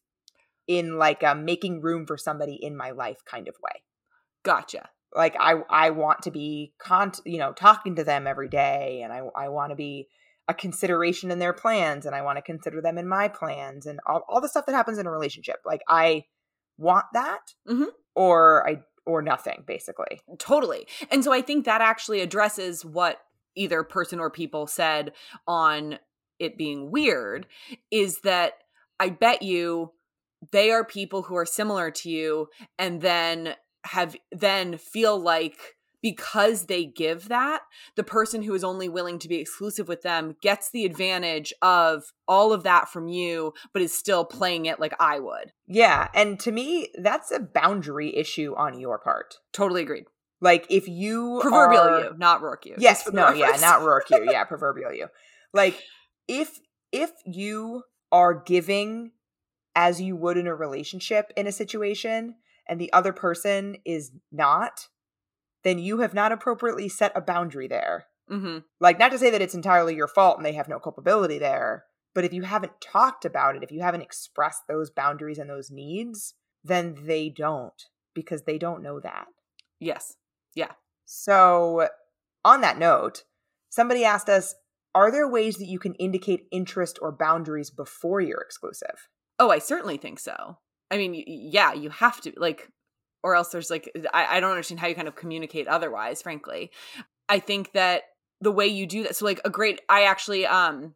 C: in like a making room for somebody in my life kind of way.
D: Gotcha.
C: Like I I want to be con you know talking to them every day and I I want to be a consideration in their plans and I want to consider them in my plans and all, all the stuff that happens in a relationship. Like I want that
D: Mhm.
C: or I or nothing basically.
D: Totally. And so I think that actually addresses what either person or people said on it being weird is that I bet you they are people who are similar to you and then have then feel like because they give that the person who is only willing to be exclusive with them gets the advantage of all of that from you but is still playing it like I would.
C: Yeah, and to me that's a boundary issue on your part.
D: Totally agreed.
C: Like if you
D: Proverbial
C: are,
D: you, not Rourke you.
C: Yes,
D: just for the
C: no, yeah, not Rourke you. Yeah, [laughs] proverbial you. Like if if you are giving as you would in a relationship in a situation and the other person is not, then you have not appropriately set a boundary there.
D: hmm
C: Like not to say that it's entirely your fault and they have no culpability there, but if you haven't talked about it, if you haven't expressed those boundaries and those needs, then they don't because they don't know that.
D: Yes. Yeah.
C: So, on that note, somebody asked us Are there ways that you can indicate interest or boundaries before you're exclusive?
D: Oh, I certainly think so. I mean, yeah, you have to like, or else there's like, I, I don't understand how you kind of communicate otherwise. Frankly, I think that the way you do that, so like a great, I actually, um,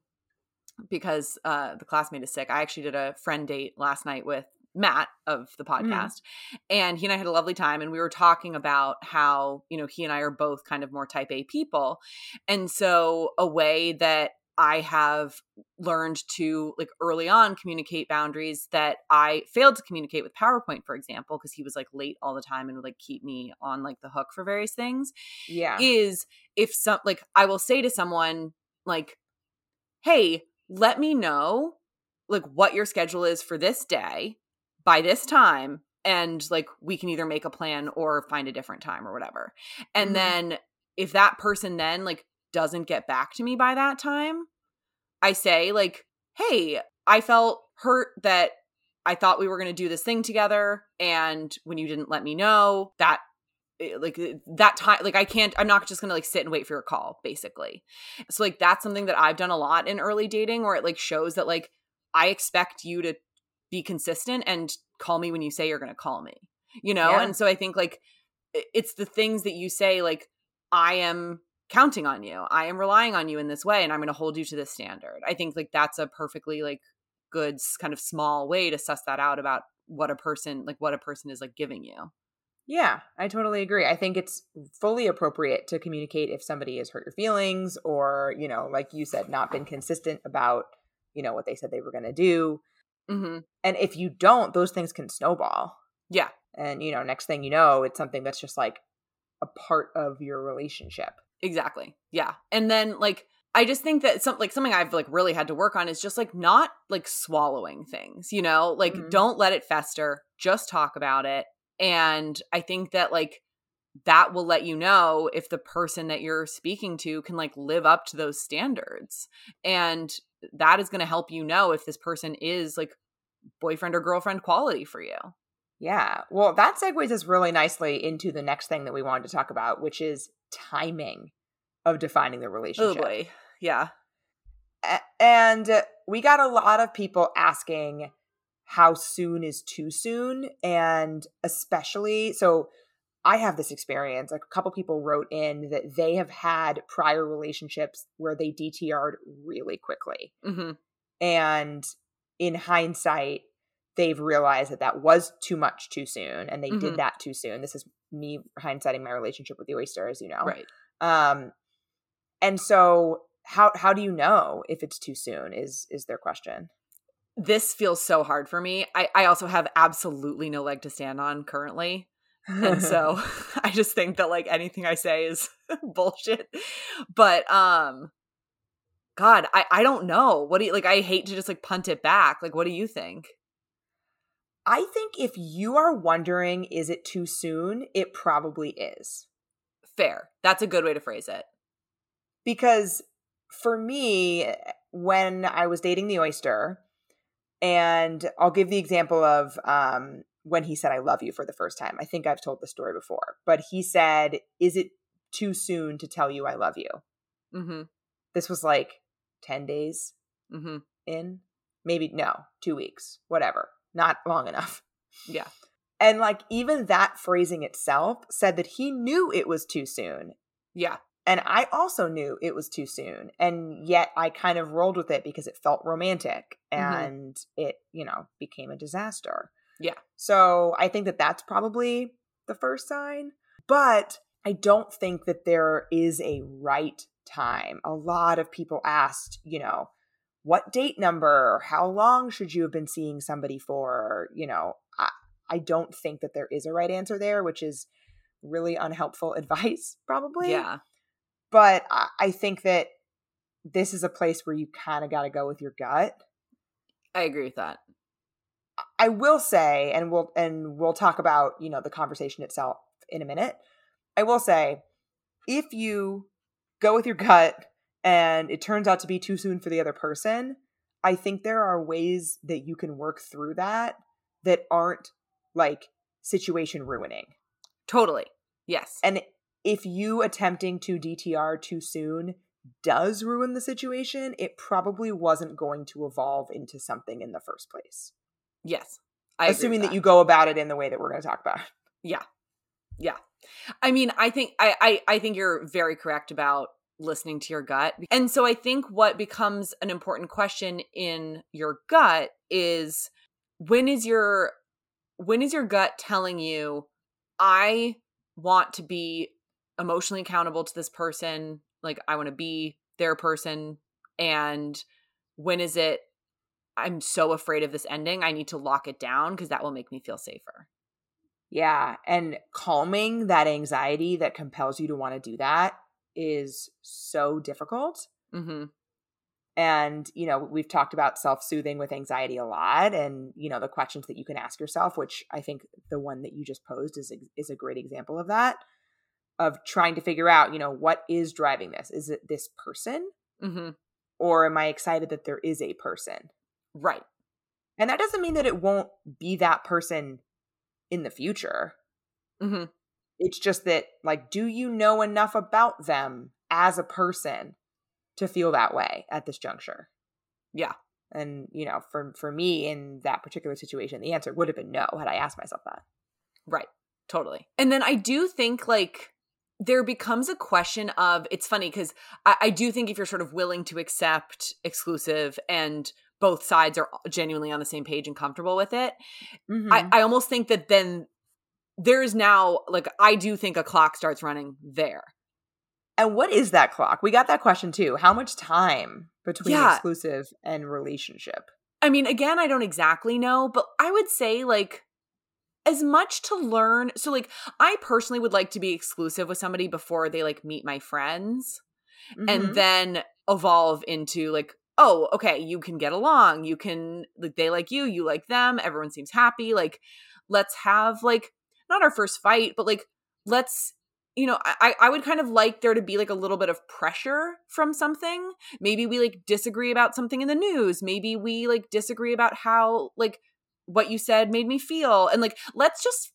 D: because uh the classmate is sick, I actually did a friend date last night with Matt of the podcast, and he and I had a lovely time, and we were talking about how you know he and I are both kind of more Type A people, and so a way that I have learned to like early on communicate boundaries that I failed to communicate with PowerPoint, for example, because he was like late all the time and would like keep me on like the hook for various things.
C: Yeah.
D: Is if some like I will say to someone like, "Hey, let me know like what your schedule is for this day by this time." And like we can either make a plan or find a different time or whatever. And
C: Mhm.
D: then if that person then like doesn't get back to me by that time, I say like, "Hey, I felt hurt that I thought we were going to do this thing together and when you didn't let me know, that eh, like eh, that time like i can't i'm not just gonna like sit and wait for your call basically so like that's something that i've done a lot in early dating where it like shows that like i expect you to be consistent and call me when you say you're gonna call me you know
C: Yeah.
D: and so i think like it's the things that you say like i am counting on you i am relying on you in this way and i'm gonna hold you to this standard i think like that's a perfectly like good kind of small way to suss that out about what a person like what a person is like giving you
C: Yeah, I totally agree. I think it's fully appropriate to communicate if somebody has hurt your feelings or, you know, like you said, not been consistent about, you know, what they said they were going to do.
D: mm-hmm.
C: And if you don't, those things can snowball.
D: yeah
C: And, you know, next thing you know, it's something that's just like a part of your relationship.
D: Exactly. Yeah. And then like I just think that some like something I've like really had to work on is just like not like swallowing things, you know? Like
C: Mhm.
D: don't let it fester, just talk about it. And I think that like that will let you know if the person that you're speaking to can like live up to those standards. And that is going to help you know if this person is like boyfriend or girlfriend quality for you.
C: Yeah. Well, that segues us really nicely into the next thing that we wanted to talk about, which is timing of defining the relationship.
D: Oh
C: relationship.
D: boy. Yeah.
C: A- and uh, we got a lot of people asking how soon is too soon and especially so i have this experience a couple people wrote in that they have had prior relationships where they dtr'd really quickly
D: Mhm.
C: and in hindsight they've realized that that was too much too soon and they
D: Mhm.
C: did that too soon this is me hindsighting my relationship with the oyster as you know
D: Right.
C: um and so how how do you know if it's too soon is is their question
D: this feels so hard for me. I, I also have absolutely no leg to stand on currently. And so [laughs] [laughs] I just think that like anything I say is [laughs] bullshit. But um God, I, I don't know. What do you like I hate to just like punt it back. Like what do you think?
C: I think if you are wondering is it too soon it probably is
D: Fair. That's a good way to phrase it.
C: because for me when i was dating the oyster and i'll give the example of um when he said i love you for the first time i think i've told the story before but he said is it too soon to tell you i love you
D: Mm-hmm.
C: this was like 10 days
D: Mm-hmm.
C: in maybe no two weeks whatever not long enough
D: Yeah.
C: and like even that phrasing itself said that he knew it was too soon
D: Yeah.
C: and i also knew it was too soon and yet i kind of rolled with it because it felt romantic
D: Mhm.
C: and it you know became a disaster
D: Yeah.
C: so i think that that's probably the first sign but i don't think that there is a right time a lot of people asked you know what date number how long should you have been seeing somebody for you know i, I don't think that there is a right answer there which is really unhelpful [laughs] advice probably
D: Yeah.
C: but I, I think that this is a place where you kind of got to go with your gut
D: I agree with that.
C: I will say, and we'll and we'll talk about you know the conversation itself in a minute. I will say, if you go with your gut and it turns out to be too soon for the other person, I think there are ways that you can work through that that aren't like situation ruining.
D: Totally. Yes.
C: And if you attempting to DTR too soon does ruin the situation, it probably wasn't going to evolve into something in the first place.
D: yes. I
C: assuming
D: with
C: that you go about it in the way that we're going to talk about.
D: Yeah. Yeah. I mean, I think I, I I think you're very correct about listening to your gut. And so I think what becomes an important question in your gut is when is your when is your gut telling you I want to be emotionally accountable to this person, like I want to be their person and when is it I'm so afraid of this ending, I need to lock it down because that will make me feel safer.
C: Yeah. And calming that anxiety that compels you to want to do that is so difficult.
D: Mhm.
C: And, you know, we've talked about self soothing with anxiety a lot and, you know, the questions that you can ask yourself, which I think the one that you just posed is, is a great example of that, of trying to figure out, you know, what is driving this? Is it this person?
D: Mhm.
C: Or am I excited that there is a person?
D: Right.
C: And that doesn't mean that it won't be that person in the future.
D: hmm
C: It's just that, like, do you know enough about them as a person to feel that way at this juncture?
D: Yeah.
C: And, you know, for for me in that particular situation, the answer would have been no had I asked myself that.
D: Right. Totally. And then I do think like there becomes a question of it's funny because I, I, do think if you're sort of willing to accept exclusive and both sides are genuinely on the same page and comfortable with it, mm-hmm. I, I almost think that then there is now like I do think a clock starts running there.
C: And what is that clock? We got that question too. How much time between yeah. exclusive and relationship?
D: I mean, again, I don't exactly know, but I would say like as much to learn. So, like, I personally would like to be exclusive with somebody before they like meet my friends mm-hmm. and then evolve into like, oh, okay, you can get along. You can, like, they like you, you like them. Everyone seems happy. Like, let's have like, not our first fight, but like, let's you know, I, I would kind of like there to be like a little bit of pressure from something. Maybe we like disagree about something in the news. Maybe we like disagree about how like what you said made me feel and like let's just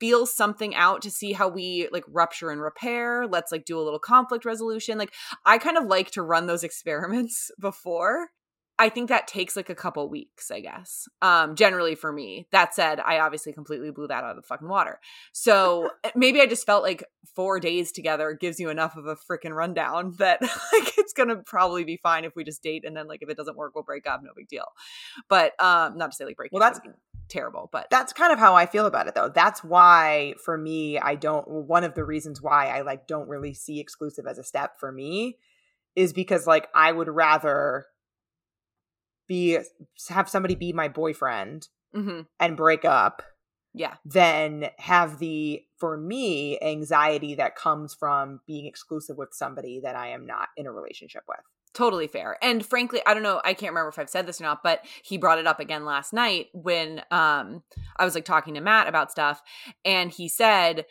D: feel something out to see how we like rupture and repair let's like do a little conflict resolution like i kind of like to run those [laughs] experiments before I think that takes like a couple weeks, I guess. Um, generally for me. That said, I obviously completely blew that out of the fucking water. So [laughs] maybe I just felt like four days together gives you enough of a freaking rundown [laughs] that like it's gonna probably be fine if we just date and then like if it doesn't work, we'll break up, no big deal. But um, not to say like break
C: well, that's
D: terrible, but
C: that's kind of how I feel about it though. That's why for me, I don't one of the reasons why I like don't really see exclusive as a step for me is because like I would rather be have somebody be my boyfriend mm-hmm. and break up
D: yeah.
C: then have the for me anxiety that comes from being exclusive with somebody that i am not in a relationship with.
D: Totally fair. And frankly i don't know i can't remember if i've said this or not but he brought it up again last night when um i was like talking to matt about stuff and he said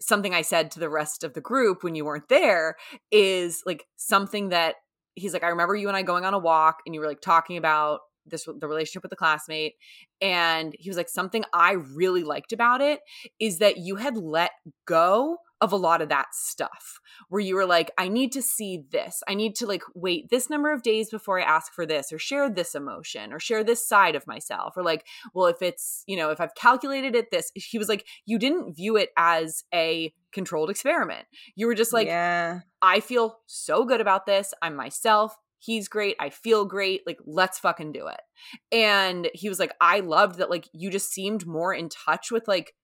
D: something i said to the rest of the group when you weren't there is like something that he's like, I remember you and I going on a walk and you were like talking about this the relationship with the classmate and he was like something i really liked about it is that you had let go of a lot of that stuff where you were like i need to see this. I need to like wait this number of days before i ask for this or share this emotion or share this side of myself or like well if it's you know if i've calculated it this he was like you didn't view it as a controlled experiment. You were just like
C: yeah.
D: I feel so good about this. I'm myself. He's great. I feel great. Like let's fucking do it. And he was like i loved that like you just seemed more in touch with like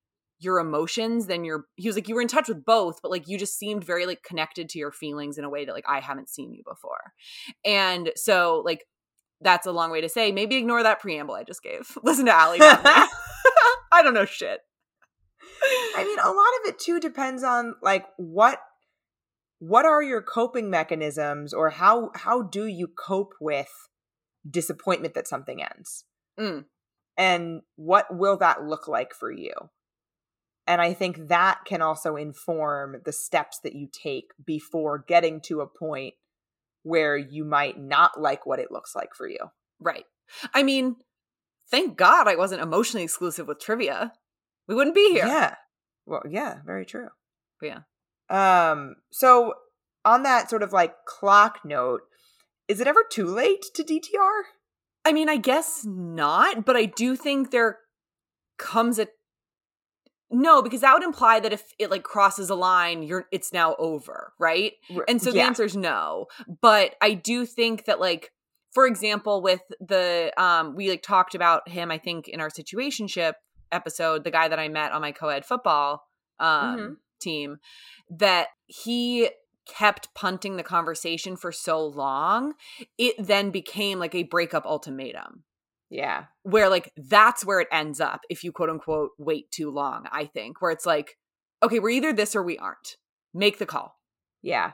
D: your emotions than your he was like you were in touch with both but like you just seemed very like connected to your feelings in a way that like i haven't seen you before. And so like that's a long way to say maybe ignore that preamble i just gave. [laughs] Listen to Allie [laughs] [laughs] i don't know shit.
C: I mean a lot of it too depends on like what what are your coping mechanisms or how how do you cope with disappointment that something ends?
D: Mm.
C: and what will that look like for you and I think that can also inform the steps that you take before getting to a point where you might not like what it looks like for you.
D: Right. I mean, thank God I wasn't emotionally exclusive with trivia. We wouldn't be here.
C: Yeah. Well, yeah, very true.
D: Yeah.
C: Um, so on that sort of like clock note, is it ever too late to DTR?
D: I mean, I guess not, but I do think there comes a no, because that would imply that if it like crosses a line, you're it's now over, right? And so the answer is no. But I do think that like for example with the um we like talked about him I think in our situationship episode, the guy that I met on my co-ed football um mm-hmm. team that he kept punting the conversation for so long, it then became like a breakup ultimatum.
C: Yeah.
D: Where like that's where it ends up if you quote unquote wait too long, I think, where it's like, okay, we're either this or we aren't. Make the call.
C: Yeah.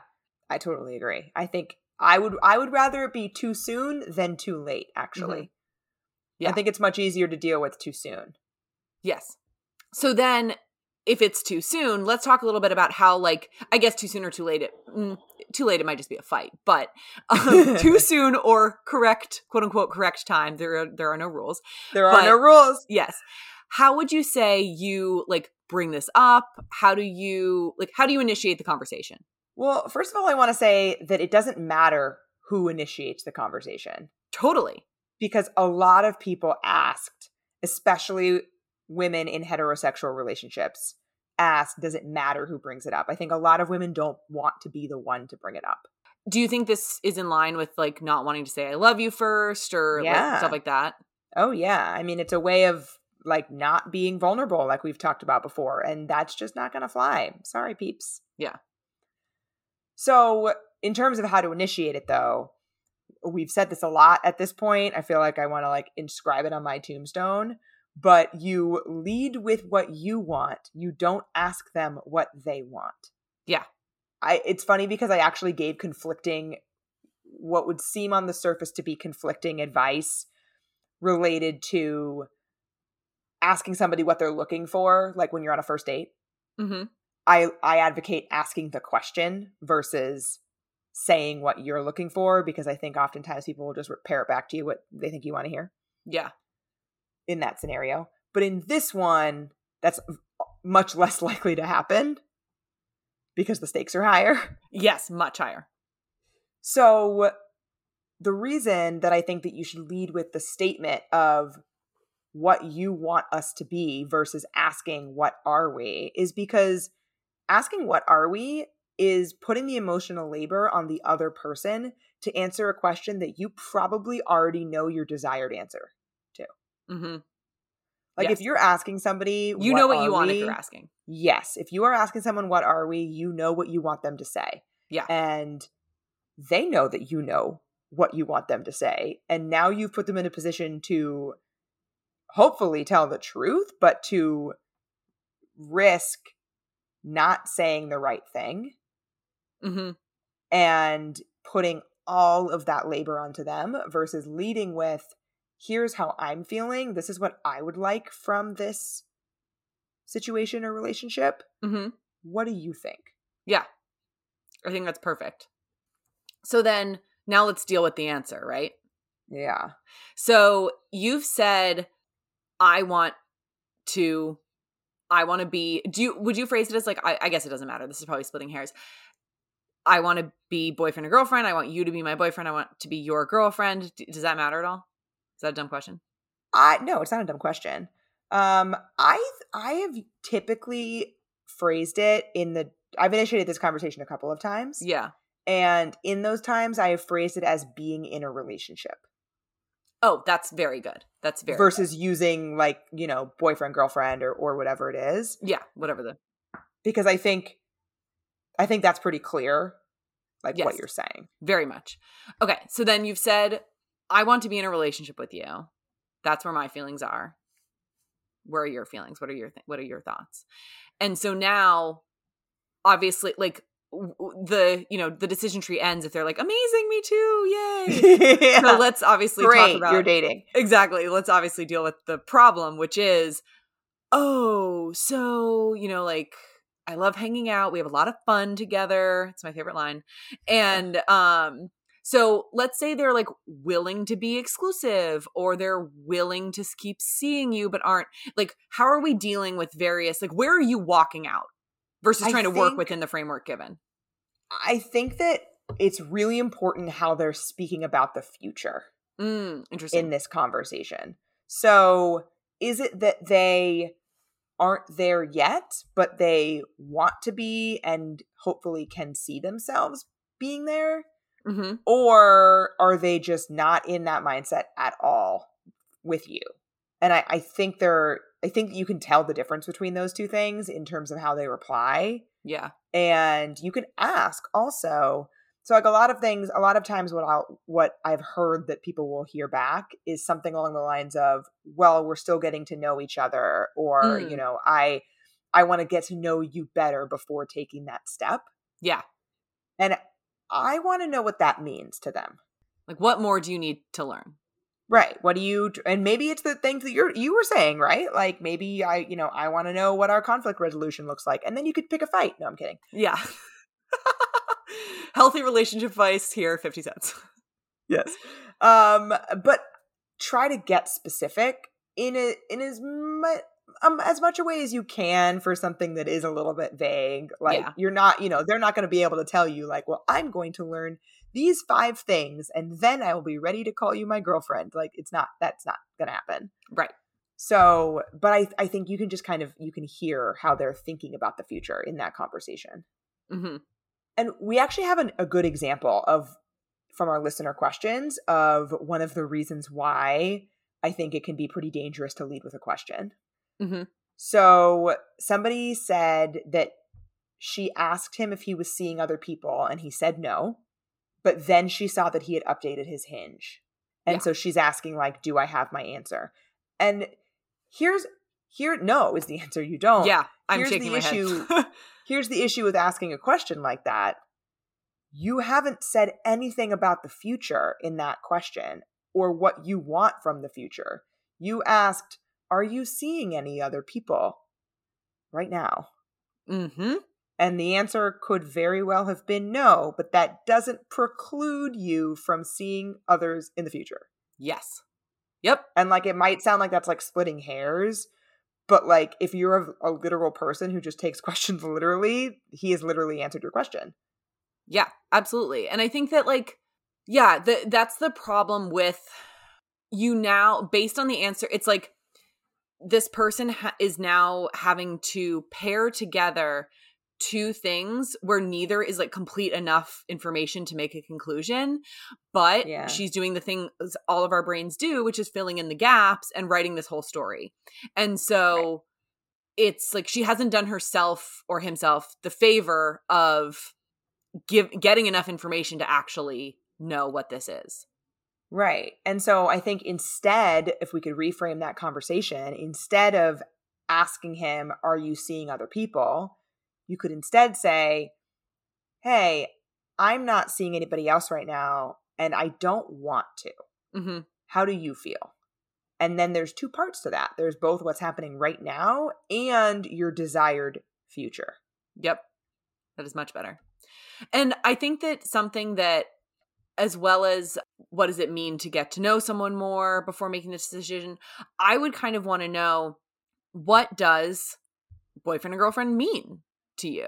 C: I totally agree. I think I would I would rather it be too soon than too late, actually. Mm-hmm. Yeah. I think it's much easier to deal with too soon.
D: Yes. So then if it's too soon, let's talk a little bit about how, like, I guess too soon or too late. It, mm, too late, it might just be a fight, but [laughs] um, too soon or correct, quote unquote, correct time. There are there are no rules.
C: There are but, no rules.
D: Yes. how would you say you like bring this up? How do you like how do you initiate the conversation?
C: Well, first of all, I want to say that it doesn't matter who initiates the conversation
D: Totally.
C: because a lot of people asked, especially women in heterosexual relationships, ask, does it matter who brings it up? I think a lot of women don't want to be the one to bring it up.
D: Do you think this is in line with like not wanting to say I love you first or like, stuff like that?
C: Oh, yeah. I mean, it's a way of like not being vulnerable, like we've talked about before. And that's just not going to fly. Sorry, peeps.
D: Yeah.
C: So, in terms of how to initiate it, though, we've said this a lot at this point. I feel like I want to like inscribe it on my tombstone. But you lead with what you want. You don't ask them what they want.
D: Yeah.
C: I it's funny because I actually gave conflicting what would seem on the surface to be conflicting advice related to asking somebody what they're looking for like when you're on a first date.
D: Mm-hmm.
C: I I advocate asking the question versus saying what you're looking for because I think oftentimes people will just parrot back to you what they think you want to hear
D: Yeah.
C: In that scenario. But in this one, that's much less [laughs] likely to happen because the stakes are higher. [laughs]
D: Yes, much higher.
C: So the reason that I think that you should lead with the statement of what you want us to be versus asking what are we is because asking what are we is putting the emotional labor on the other person to answer a question that you probably already know your desired answer.
D: Mm-hmm.
C: Like
D: Yes.
C: if you're asking somebody,
D: You know what you want if you're asking.
C: Yes, if you are asking someone what are we, you know what you want them to say.
D: Yeah.
C: And they know that you know what you want them to say. And now you've put them in a position to hopefully tell the truth, but to risk not saying the right thing
D: Mm-hmm.
C: and putting all of that labor onto them versus leading with here's how I'm feeling. This is what I would like from this situation or relationship.
D: Mm-hmm.
C: What do you think?
D: Yeah. I think that's perfect. So then now let's deal with the answer, right?
C: Yeah.
D: So you've said I want to I want to be do you would you phrase it as like I, I guess it doesn't matter. This is probably splitting hairs. I want to be boyfriend or girlfriend. I want you to be my boyfriend. I want to be your girlfriend. D- Does that matter at all? Is that a dumb question?
C: I no, it's not a dumb question. Um I I have typically phrased it in the I've initiated this conversation a couple of times.
D: Yeah.
C: And in those times I have phrased it as being in a relationship.
D: Oh, that's very good. That's very
C: versus using like you know boyfriend girlfriend or or whatever it is
D: yeah, whatever the
C: because i think i think that's pretty clear like what you're saying
D: very much. Okay, so then you've said I want to be in a relationship with you. That's where my feelings are. Where are your feelings? What are your th- what are your thoughts? And so now obviously like the you know the decision tree ends if they're like amazing me too yay [laughs]
C: yeah.
D: so let's obviously
C: great
D: talk about
C: you're dating
D: exactly let's obviously deal with the problem which is oh so you know like i love hanging out we have a lot of fun together it's my favorite line and um so let's say they're like willing to be exclusive or they're willing to keep seeing you but aren't like how are we dealing with various like where are you walking out versus trying to work within the framework given?
C: I think that it's really important how they're speaking about the future
D: mm, interesting.
C: in this conversation. So is it that they aren't there yet but they want to be and hopefully can see themselves being there
D: hmm
C: or are they just not in that mindset at all with you? And I, I think they're i think you can tell the difference between those two things in terms of how they reply
D: yeah.
C: and you can ask also. So like a lot of things a lot of times what i what i've heard that people will hear back is something along the lines of well we're still getting to know each other or
D: Mm.
C: you know i i want to get to know you better before taking that step.
D: Yeah.
C: And i want to know what that means to them
D: like what more do you need to learn
C: Right. What do you and maybe it's the things that you're you were saying, right? Like maybe I, you know, I want to know what our conflict resolution looks like. And then you could pick a fight. No, I'm kidding.
D: Yeah. [laughs] Healthy relationship advice here, 50 cents.
C: Yes. Um, but try to get specific in a in as much um, as much a way as you can for something that is a little bit vague. Like
D: Yeah.
C: you're not, you know, they're not going to be able to tell you like, well, I'm going to learn these five things and then I will be ready to call you my girlfriend. Like it's not that's not going to happen.
D: Right.
C: So, but I I think you can just kind of you can hear how they're thinking about the future in that conversation.
D: hmm
C: And we actually have an, a good example of from our listener questions of one of the reasons why I think it can be pretty dangerous to lead with a question.
D: Hmm
C: So somebody said that she asked him if he was seeing other people and he said no. But then she saw that he had updated his hinge. And
D: Yeah.
C: so she's asking like do I have my answer? And here's here no is the [laughs] answer you don't.
D: Yeah, I'm
C: Here's
D: shaking
C: the
D: my
C: issue.
D: head. [laughs]
C: Here's the issue with asking a question like that. You haven't said anything about the future in that question or what you want from the future. You asked, Are you seeing any other people right now?
D: hmm
C: And the answer could very well have been no, but that doesn't preclude you from seeing others in the future.
D: Yes. Yep.
C: And like it might sound like that's like splitting hairs, but like if you're a, a literal person who just takes [laughs] questions literally, he has literally answered your question.
D: Yeah, absolutely. And I think that like yeah, the, that's the problem with you now based on the answer it's like this person ha- is now having to pair together two things where neither is like complete enough information to make a conclusion but
C: Yeah.
D: she's doing the thing all of our brains do which is filling in the gaps and writing this whole story and so it's like she hasn't done herself or himself the favor of give getting enough information to actually know what this is.
C: Right. And so I think instead, if we could reframe that conversation, instead of asking him, Are you seeing other people? you could instead say, Hey, I'm not seeing anybody else right now, and I don't want to.
D: hmm
C: How do you feel? And then there's two parts to that there's both what's happening right now and your desired future.
D: Yep. That is much better. And I think that something that as well as what does it mean to get to know someone more before making this decision, I would kind of want to know what does boyfriend and girlfriend mean to you?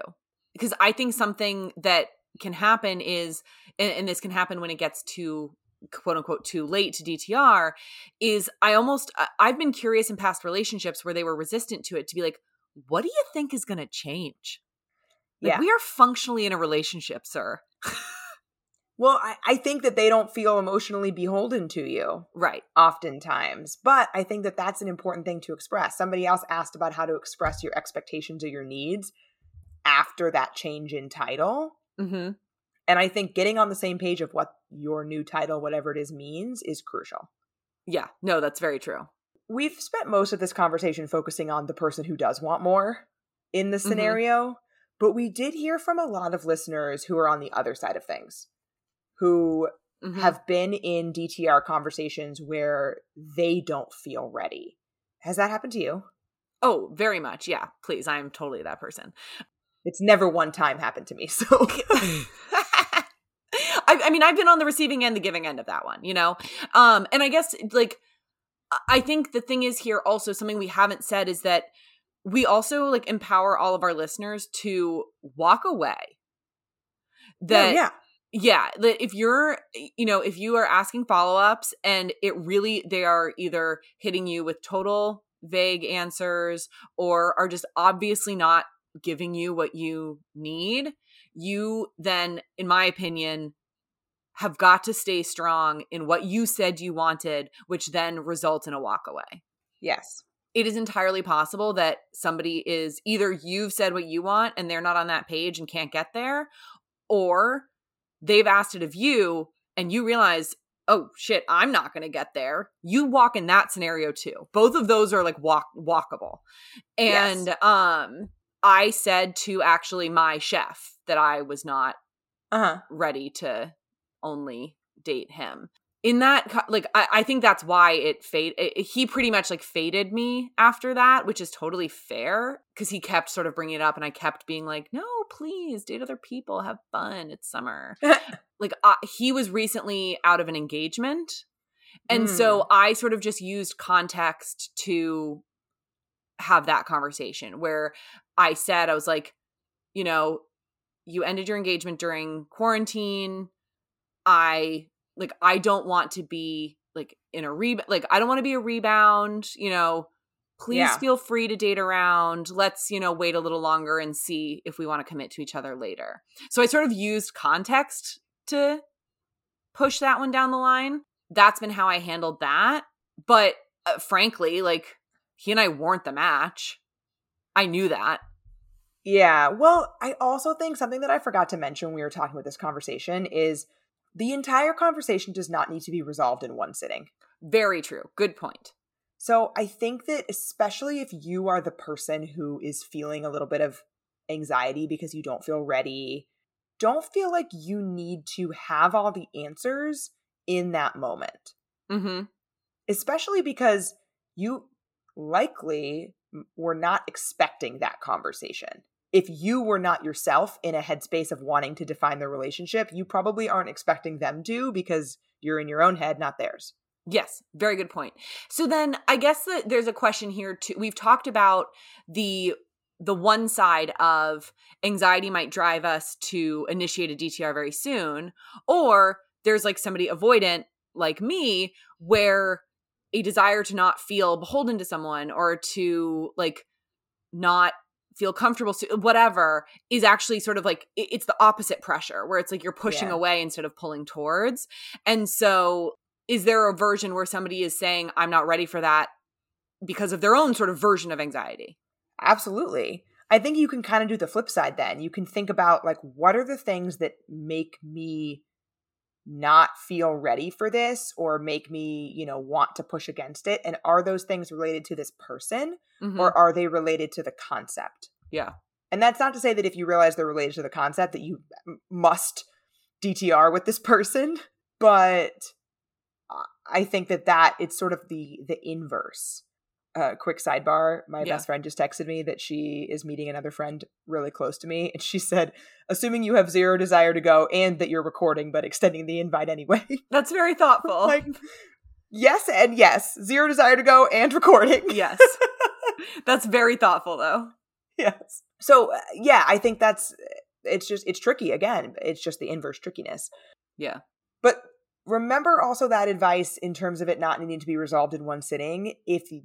D: Because I think something that can happen is and, and this can happen when it gets too quote unquote too late to DTR is I almost I've been curious in past relationships where they were resistant to it to be like what do you think is going to change? Like,
C: Yeah.
D: we are functionally in a relationship, sir. [laughs]
C: Well, I, I think that they don't feel emotionally beholden to you.
D: Right.
C: oftentimes. But I think that that's an important thing to express. Somebody else asked about how to express your expectations or your needs after that change in title.
D: Mm-hmm.
C: And I think getting on the same page of what your new title, whatever it is, means is crucial.
D: Yeah. No, that's very true.
C: We've spent most of this conversation focusing on the person who does want more in the
D: Mhm.
C: scenario, but we did hear from a lot of listeners who are on the other side of things, who
D: Mhm.
C: have been in DTR conversations where they don't feel ready. Has that happened to you?
D: oh, very much. Yeah. Please. I am totally that person.
C: It's never one time happened to me. So [laughs]
D: I, I mean, I've been on the receiving end, the giving end of that one, you know? Um, and I guess like I think the thing is here also something we haven't said is that we also like empower all of our listeners to walk away. That
C: Oh, yeah.
D: Yeah that if you're you know if you are asking follow-ups and it really they are either hitting you with total vague answers or are just obviously not giving you what you need you then in my opinion have got to stay strong in what you said you wanted which then results in a walk away
C: Yes.
D: it is entirely possible that somebody is either you've said what you want and they're not on that page and can't get there, or they've asked it of you and you realize, oh shit, I'm not going to get there. You walk in that scenario too. Both of those are like walk walkable. And um I said to actually my chef that I was not
C: Uh-huh.
D: ready to only date him in that like i, I think that's why it fade it, he pretty much like faded me after that which is totally fair because he kept sort of bringing it up and i kept being like no please date other people. Have fun. It's summer. [laughs] Like uh, he was recently out of an engagement. And so I sort of just used context to have that conversation where I said, I was like, you know, you ended your engagement during quarantine. I like, I don't want to be like in a rebound, like, I don't want to be a rebound, you know. Please
C: Yeah.
D: feel free to date around. Let's, you know, wait a little longer and see if we want to commit to each other later. So I sort of used context to push that one down the line. That's been how I handled that. But uh, frankly, like he and I weren't the match. I knew that.
C: Yeah. Well, I also think something that I forgot to mention when we were talking about this conversation is the entire conversation does not need to be resolved in one sitting.
D: Very true. Good point.
C: So I think that especially if you are the person who is feeling a little bit of anxiety because you don't feel ready, don't feel like you need to have all the answers in that moment.
D: Mm-hmm.
C: Especially because you likely were not expecting that conversation. If you were not yourself in a headspace of wanting to define the relationship, you probably aren't expecting them to because you're in your own head, not theirs.
D: Yes, very good point. So then I guess that there's a question here too. We've talked about the the one side of anxiety might drive us to initiate a DTR very soon, or there's like somebody avoidant like me where a desire to not feel beholden to someone or to like not feel comfortable to whatever is actually sort of like it's the opposite pressure where it's like you're pushing
C: Yeah.
D: away instead of pulling towards and so is there a version where somebody is saying i'm not ready for that because of their own sort of version of anxiety
C: Absolutely. I think you can kind of do the flip side then. You can think about like what are the things that make me not feel ready for this or make me, you know, want to push against it and are those things related to this person
D: Mhm.
C: or are they related to the concept?
D: yeah
C: And that's not to say that if you realize they're related to the concept that you must DTR with this person, but I think that that it's sort of the the inverse. Uh, quick sidebar: My
D: Yeah.
C: best friend just texted me that she is meeting another friend really close to me, and she said, "Assuming you have zero desire to go and that you're recording, but extending the invite anyway." [laughs]
D: that's very thoughtful
C: like, yes and yes, zero desire to go and recording.
D: yes [laughs] that's very thoughtful though
C: yes. So uh, yeah, I think that's it's just it's tricky again. It's just the inverse trickiness.
D: yeah
C: But remember also that advice in terms of it not needing to be resolved in one sitting if the,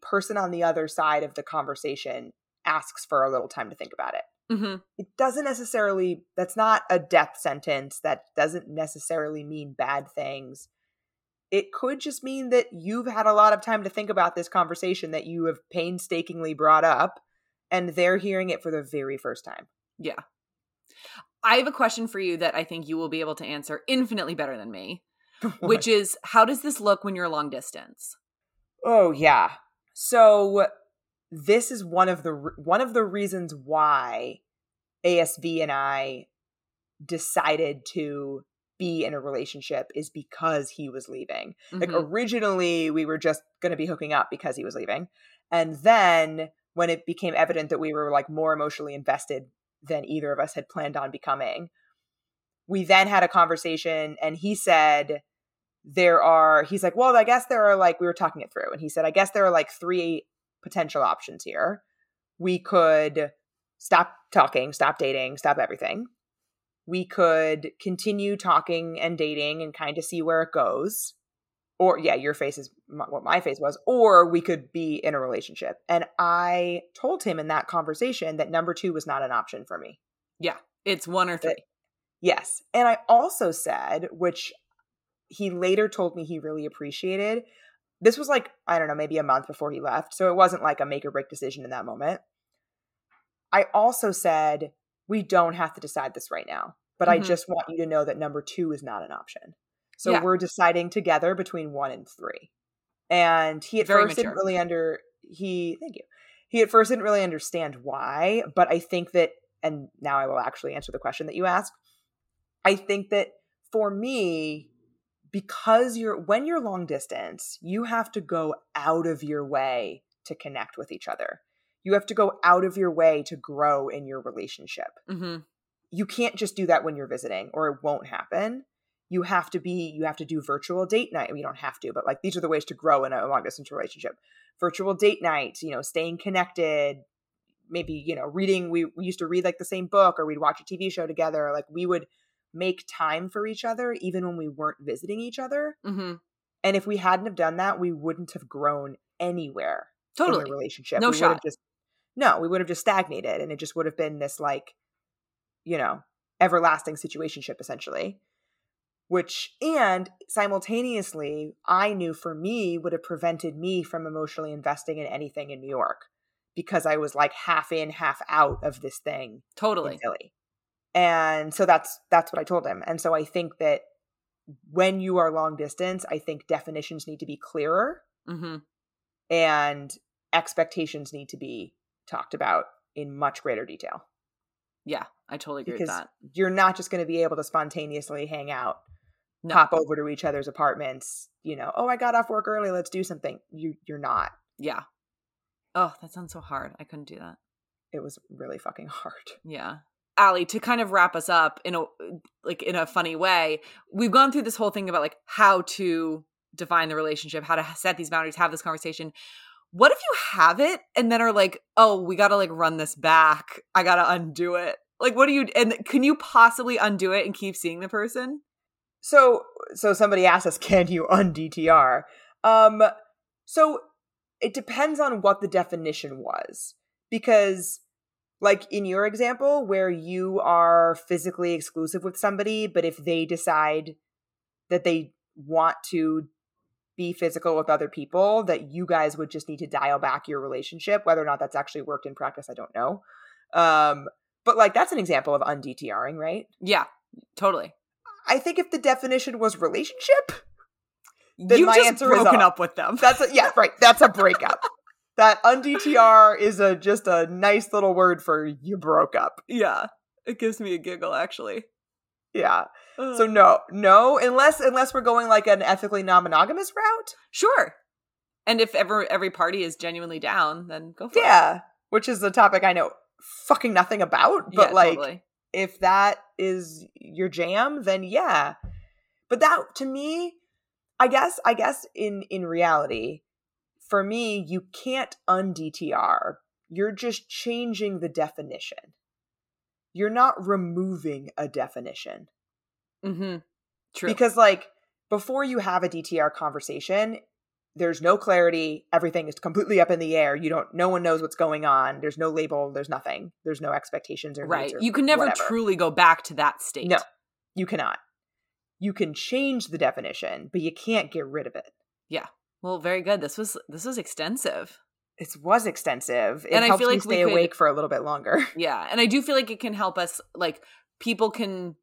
C: person on the other side of the conversation asks for a little time to think about it.
D: hmm
C: It doesn't necessarily that's not a death sentence. That doesn't necessarily mean bad things. It could just mean that you've had a lot of time to think about this conversation that you have painstakingly brought up and they're hearing it for the very first time.
D: yeah i have a question for you that i think you will be able to answer infinitely better than me [laughs] which is how does this look when you're long distance
C: Oh yeah. So this is one of the one of the reasons why ASV and I decided to be in a relationship is because he was leaving. Like
D: Mhm.
C: originally we were just going to be hooking up because he was leaving. And then when it became evident that we were like more emotionally invested than either of us had planned on becoming, we then had a conversation and he said there are he's like, "Well, I guess there are like we were talking it through." And he said, "I guess there are like three potential options here. We could stop talking, stop dating, stop everything. We could continue talking and dating and kind of see where it goes." Or yeah, your face is m- what my face was. Or we could be in a relationship. And I told him in that conversation that number 2 was not an option for me.
D: Yeah, it's one or three
C: Yes. And I also said, which he later told me he really appreciated. This was like, I don't know, maybe a month before he left. So it wasn't like a make or break decision in that moment. I also said, we don't have to decide this right now, but I
D: Mhm.
C: just want you to know that number two is not an option. So
D: Yeah.
C: we're deciding together between one and three. And he at
D: Very
C: first didn't really under he thank you. He at first didn't really understand why, but I think that and now I will actually answer the question that you asked. I think that for me, because you're when you're long distance, you have to go out of your way to connect with each other. You have to go out of your way to grow in your relationship.
D: hmm
C: You can't just do that when you're visiting or it won't happen. You have to be you have to do virtual date night you don't have to but like these are the ways to grow in a long distance relationship virtual date night you know staying connected maybe you know reading we, we used to read like the same book or we'd watch a tv show together like we would make time for each other even when we weren't visiting each other
D: Mm-hmm.
C: and if we hadn't have done that we wouldn't have grown anywhere in
D: Totally.
C: the relationship
D: No
C: we
D: shot.
C: just no we would have just stagnated and it just would have been this like you know everlasting situationship essentially which and simultaneously i knew for me would have prevented me from emotionally investing in anything in new york because i was like half in half out of this thing
D: Totally.
C: in philly and so that's that's what i told him and so i think that when you are long distance i think definitions need to be clearer
D: Mm-hmm.
C: and expectations need to be talked about in much greater detail
D: Yeah, I totally agree
C: because
D: with that.
C: you're not just going to be able to spontaneously hang out
D: No.
C: pop over to each other's apartments you know oh i got off work early let's do something you you're not
D: Yeah. Oh, that sounds so hard. I couldn't do that.
C: it was really fucking [laughs] hard
D: Yeah. Allie, to kind of wrap us up in a like in a funny way, we've gone through this whole thing about like how to define the relationship, how to set these boundaries, have this conversation. What if you have it and then are like, oh, we gotta like run this back. I gotta undo it. Like, what do you and can you possibly undo it and keep seeing the person?
C: so so somebody asked us can you undtr um so it depends on what the definition was because like in your example where you are physically exclusive with somebody but if they decide that they want to be physical with other people that you guys would just need to dial back your relationship. Whether or not that's actually worked in practice i don't know. Um but like that's an example of undtring right
D: Yeah, totally.
C: I think if the definition was relationship, Then
D: You've
C: my
D: just
C: answer is
D: broken
C: up.
D: up with them.
C: that's a, yeah, right. That's a breakup. [laughs] that undtr is a just a nice little word for you broke up.
D: yeah. It gives me a giggle actually.
C: Yeah.
D: Ugh.
C: So no, no, unless unless we're going like an ethically non-monogamous route.
D: Sure. And if ever every party is genuinely down, then go for it.
C: Yeah, which is a topic I know fucking nothing about, but
D: Yeah,
C: like
D: totally.
C: if that is your jam then yeah but that to me i guess i guess in in reality for me you can't undtr you're just changing the definition you're not removing a definition
D: Mm-hmm. True.
C: because like before you have a dtr conversation there's no clarity everything is completely up in the air you don't no one knows what's going on there's no label there's nothing there's no expectations or
D: right.
C: needs or
D: You can never
C: whatever.
D: truly go back to that state.
C: No. You cannot. You can change the definition, but you can't get rid of it. Yeah.
D: Well, very good. This was this was extensive.
C: It was extensive. It
D: And I
C: helps
D: feel
C: me
D: like we
C: stay
D: could-
C: awake for a little bit longer. [laughs]
D: Yeah. And I do feel like it can help us like people can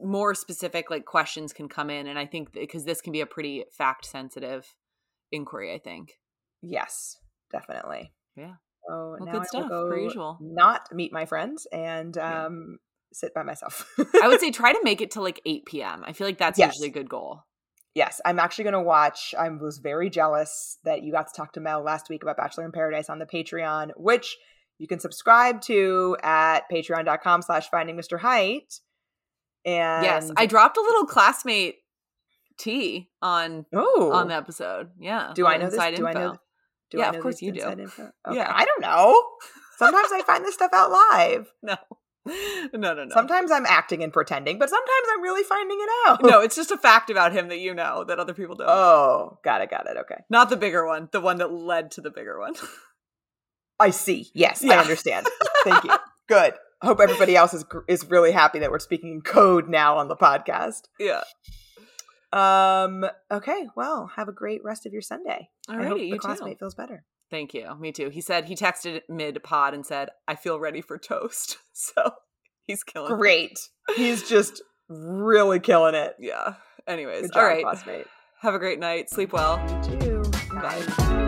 D: more specific like questions can come in and I think because this can be a pretty fact sensitive inquiry, I think.
C: yes, definitely.
D: Yeah.
C: So
D: Well, good
C: I
D: stuff, per usual.
C: Not meet my friends and
D: Yeah.
C: um, sit by myself.
D: I would say [laughs] try to make it to like 8 p.m. I feel like that's
C: Yes.
D: usually a good goal.
C: yes, I'm actually going to watch. I was very jealous that you got to talk to Mel last week about Bachelor in Paradise on the Patreon, which you can subscribe to at patreon.com slash finding Mr. Height. And
D: yes. I dropped a little classmate tea on
C: oh,
D: on the episode. Yeah.
C: Do I know this?
D: inside
C: Do I know?
D: info.
C: Do
D: Yeah,
C: I
D: of course you do.
C: info? [laughs] Okay.
D: Yeah.
C: I don't know. Sometimes I find this stuff out live. [laughs]
D: No. [laughs] No, no, no.
C: Sometimes I'm acting and pretending, but sometimes I'm really finding it out.
D: no, it's just a fact about him that you know that other people don't.
C: Oh, got it, got it. Okay.
D: Not the bigger one, the one that led to the bigger one.
C: I see. Yes,
D: yeah.
C: I understand. Thank you. Good. Hope everybody else is is really happy that we're speaking in code now on the podcast.
D: yeah.
C: Um. Okay. Well, have a great rest of your Sunday. I hope
D: Alrighty,
C: the
D: you too.
C: classmate feels better.
D: Thank you. Me too. He said he texted mid pod and said, "I feel ready for toast." [laughs] So he's killing. it.
C: Great. He's just really killing it.
D: Yeah. Anyways,
C: job,
D: all right.
C: classmate.
D: Have a great night. Sleep well.
C: You too.
D: Bye.
C: Bye.